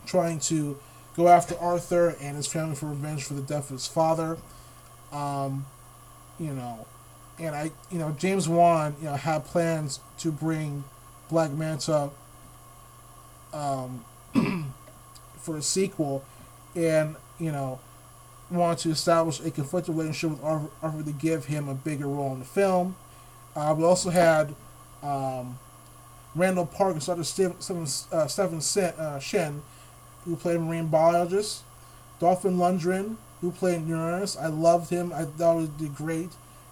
trying to go after Arthur and his family for revenge for the death of his father. Um, you know, and I, you know, James Wan, you know, had plans to bring Black Manta um, <clears throat> for a sequel, and you know, wanted to establish a conflicted relationship with Arthur, Arthur to give him a bigger role in the film. Uh, we also had um, Randall Park and Dr. Stephen, uh, Stephen uh, Shin, who played marine biologist. Dolph Lundgren, who played Uranus. I loved him. I thought he did great.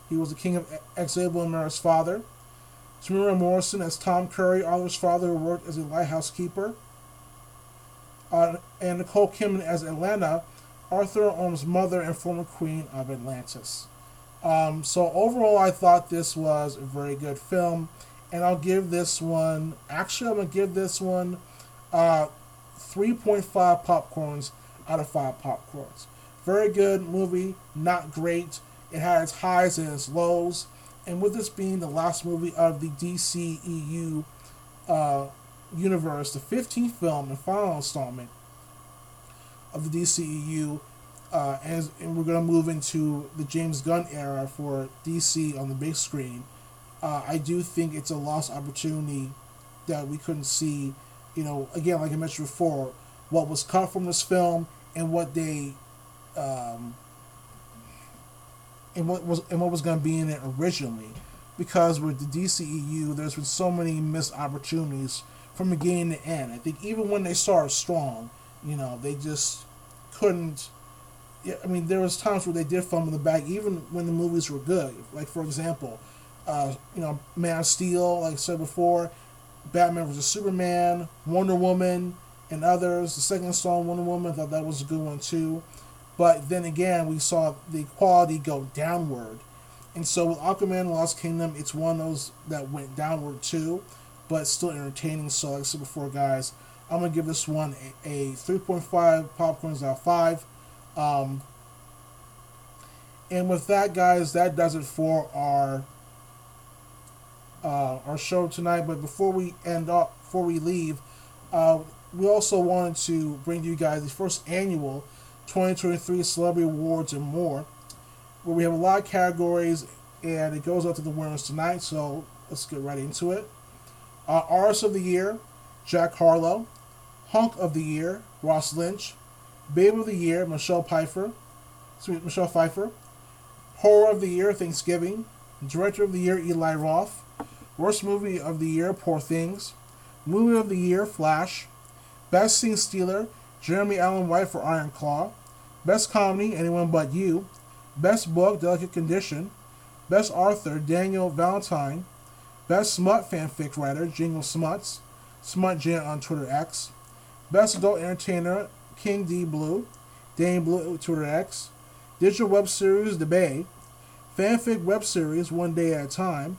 He was the king of Xebel and Mara's father. Temuera Morrison as Tom Curry, Arthur's father, who worked as a lighthouse keeper. Uh, and Nicole Kidman as Atlanna, Arthur Orm's mother and former queen of Atlantis. Um, so overall, I thought this was a very good film, and I'll give this one. Actually, I'm gonna give this one uh, 3.5 popcorns out of five popcorns. Very good movie, not great. It had its highs and its lows, and with this being the last movie of the DCEU uh, universe, the 15th film and final installment of the DCEU, uh, and, and we're to move into the James Gunn era for DC on the big screen. Uh, I do think it's a lost opportunity that we couldn't see. You know, again, like I mentioned before, what was cut from this film and what they, um, and what was and what was to be in it originally, because with the DCEU, there's been so many missed opportunities from beginning to end. I think even when they started strong, you know, they just couldn't. Yeah, I mean, there was times where they did fumble the bag, even when the movies were good. Like for example, uh, you know, Man of Steel, like I said before, Batman vs Superman, Wonder Woman, and others. The second installment, Wonder Woman, I thought that was a good one too. But then again, we saw the quality go downward. And so with Aquaman Lost Kingdom, it's one of those that went downward too, but still entertaining. So, like I said before, guys, I'm to give this one a, a 3.5 popcorns out of 5. Um, and with that, guys, that does it for our uh, our show tonight. But before we end up, before we leave, uh, we also wanted to bring you guys the first annual 2023 Celebrity Awards and more, where we have a lot of categories, and it goes out to the winners tonight. So let's get right into it. Uh, Artist of the Year, Jack Harlow. Hunk of the Year, Ross Lynch. Babe of the Year, Michelle Pfeiffer. Sweet Michelle Pfeiffer. Horror of the Year, Thanksgiving. Director of the Year, Eli Roth. Worst Movie of the Year, Poor Things. Movie of the Year, Flash. Best Scene Stealer, Jeremy Allen White for Iron Claw. Best Comedy, Anyone But You. Best Book, Delicate Condition. Best Author, Danielle Valentine. Best Smut Fanfic Writer, Jingle Smuts. Smut Jan on Twitter X. Best Adult Entertainer, King D Blue. Dane Blue, Twitter X. Digital Web Series, The Bay. Fanfic Web Series, One Day at a Time.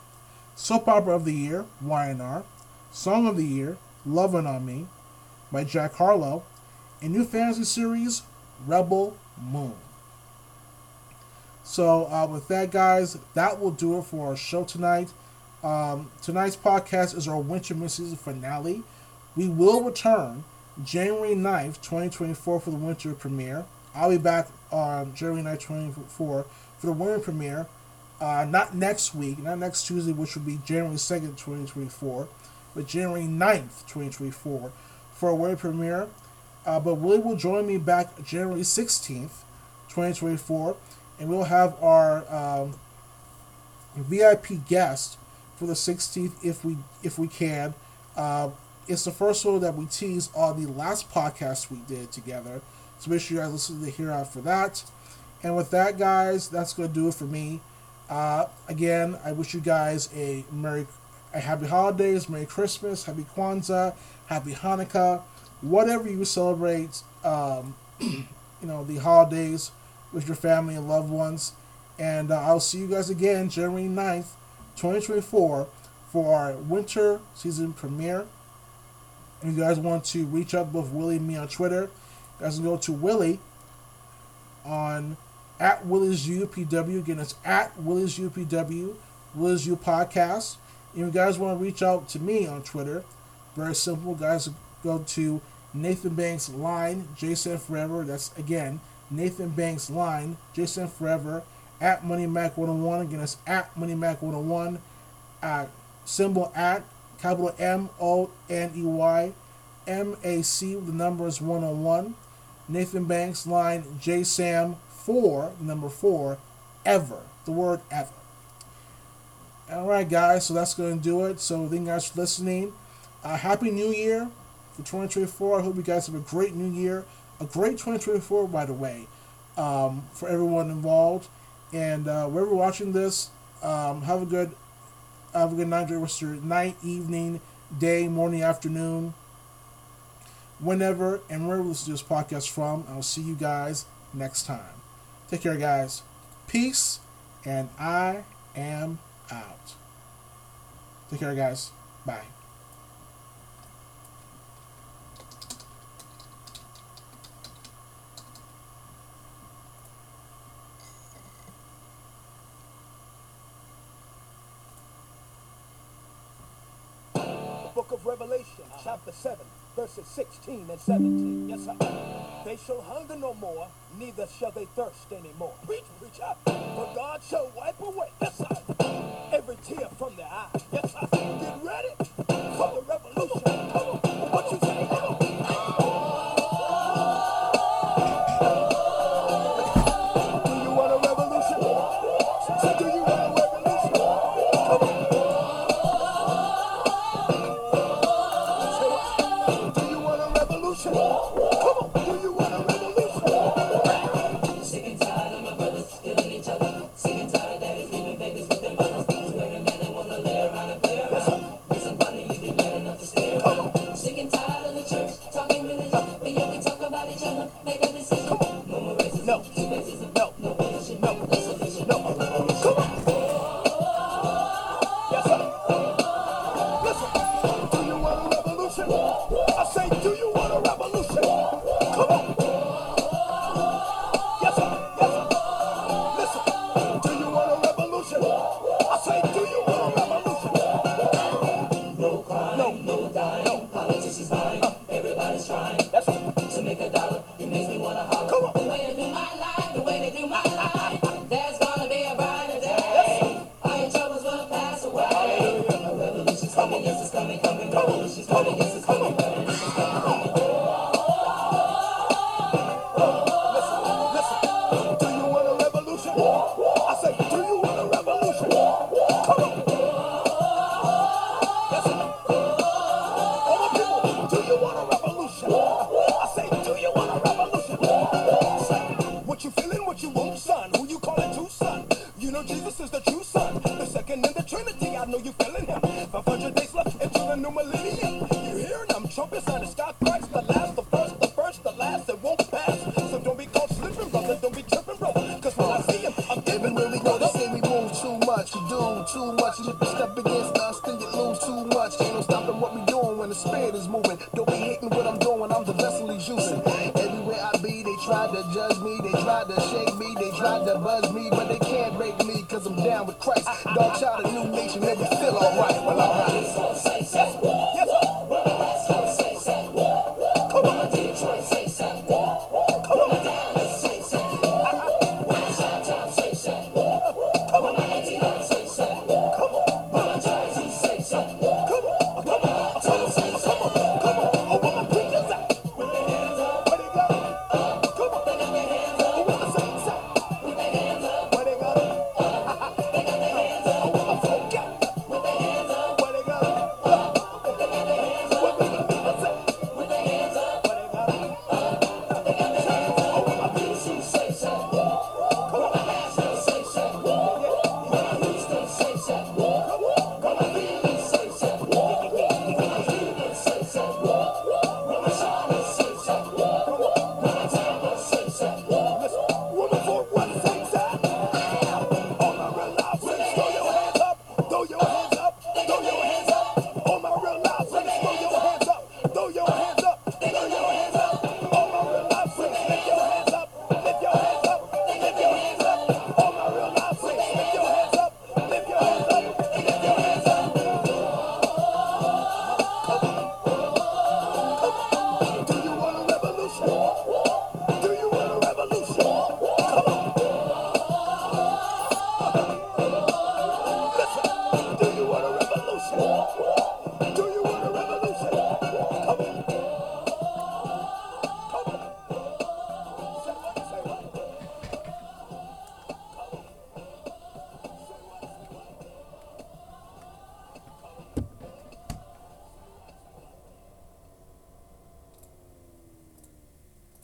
Soap Opera of the Year, Y&R. Song of the Year, Lovin' on Me, by Jack Harlow. And new fantasy series, Rebel Moon. So, uh, with that, guys, that will do it for our show tonight. Um, tonight's podcast is our winter mid-season finale. We will return January 9th, 2024 for the winter premiere. I'll be back on January 9th, 2024 for the winter premiere uh, not next week, not next Tuesday, which will be January 2nd, 2024, but January 9th, 2024, for a winter premiere. Uh, but Willie will join me back January 16th, 2024, and we'll have our um, VIP guest for the 16th if we if we can. Uh, it's the first one that we teased on the last podcast we did together. So make sure you guys listen to the hear out for that. And with that, guys, that's going to do it for me. Uh, again, I wish you guys a Merry, a Happy Holidays, Merry Christmas, Happy Kwanzaa, Happy Hanukkah, whatever you celebrate, um, <clears throat> you know, the holidays with your family and loved ones. And uh, I'll see you guys again January 9th, 2024 for our winter season premiere. If you guys want to reach out both Willie and me on Twitter, you guys can go to Willie on at Willie's UPW. Again, it's at Willie's UPW, Willie's U Podcast. If you guys want to reach out to me on Twitter, very simple, guys. Go to Nathan Banks line, Jason Forever. That's again Nathan Banks line, Jason Forever at Money Mac 101. Again, it's at Money Mac 101. At symbol at capital M O N E Y M A C. The number is 101. Nathan Banks line, J Sam 4, number 4, ever. The word ever. All right, guys, so that's going to do it. So, thank you guys for listening. Uh, Happy New Year for 2024. I hope you guys have a great New Year. A great 2024, by the way, um, for everyone involved. And uh, wherever you're watching this, um, have a good have a good night, rest your night, evening, day, morning, afternoon, whenever and wherever you listen to this podcast from. I'll see you guys next time. Take care, guys. Peace, and I am out. Take care, guys. Bye. Book of Revelation, chapter 7, verses 16 and 17. Yes, sir. They shall hunger no more, neither shall they thirst anymore. Preach, preach up. For God shall wipe away, yes, sir, every tear from their eye. Yes, sir. Get ready for the Shut up!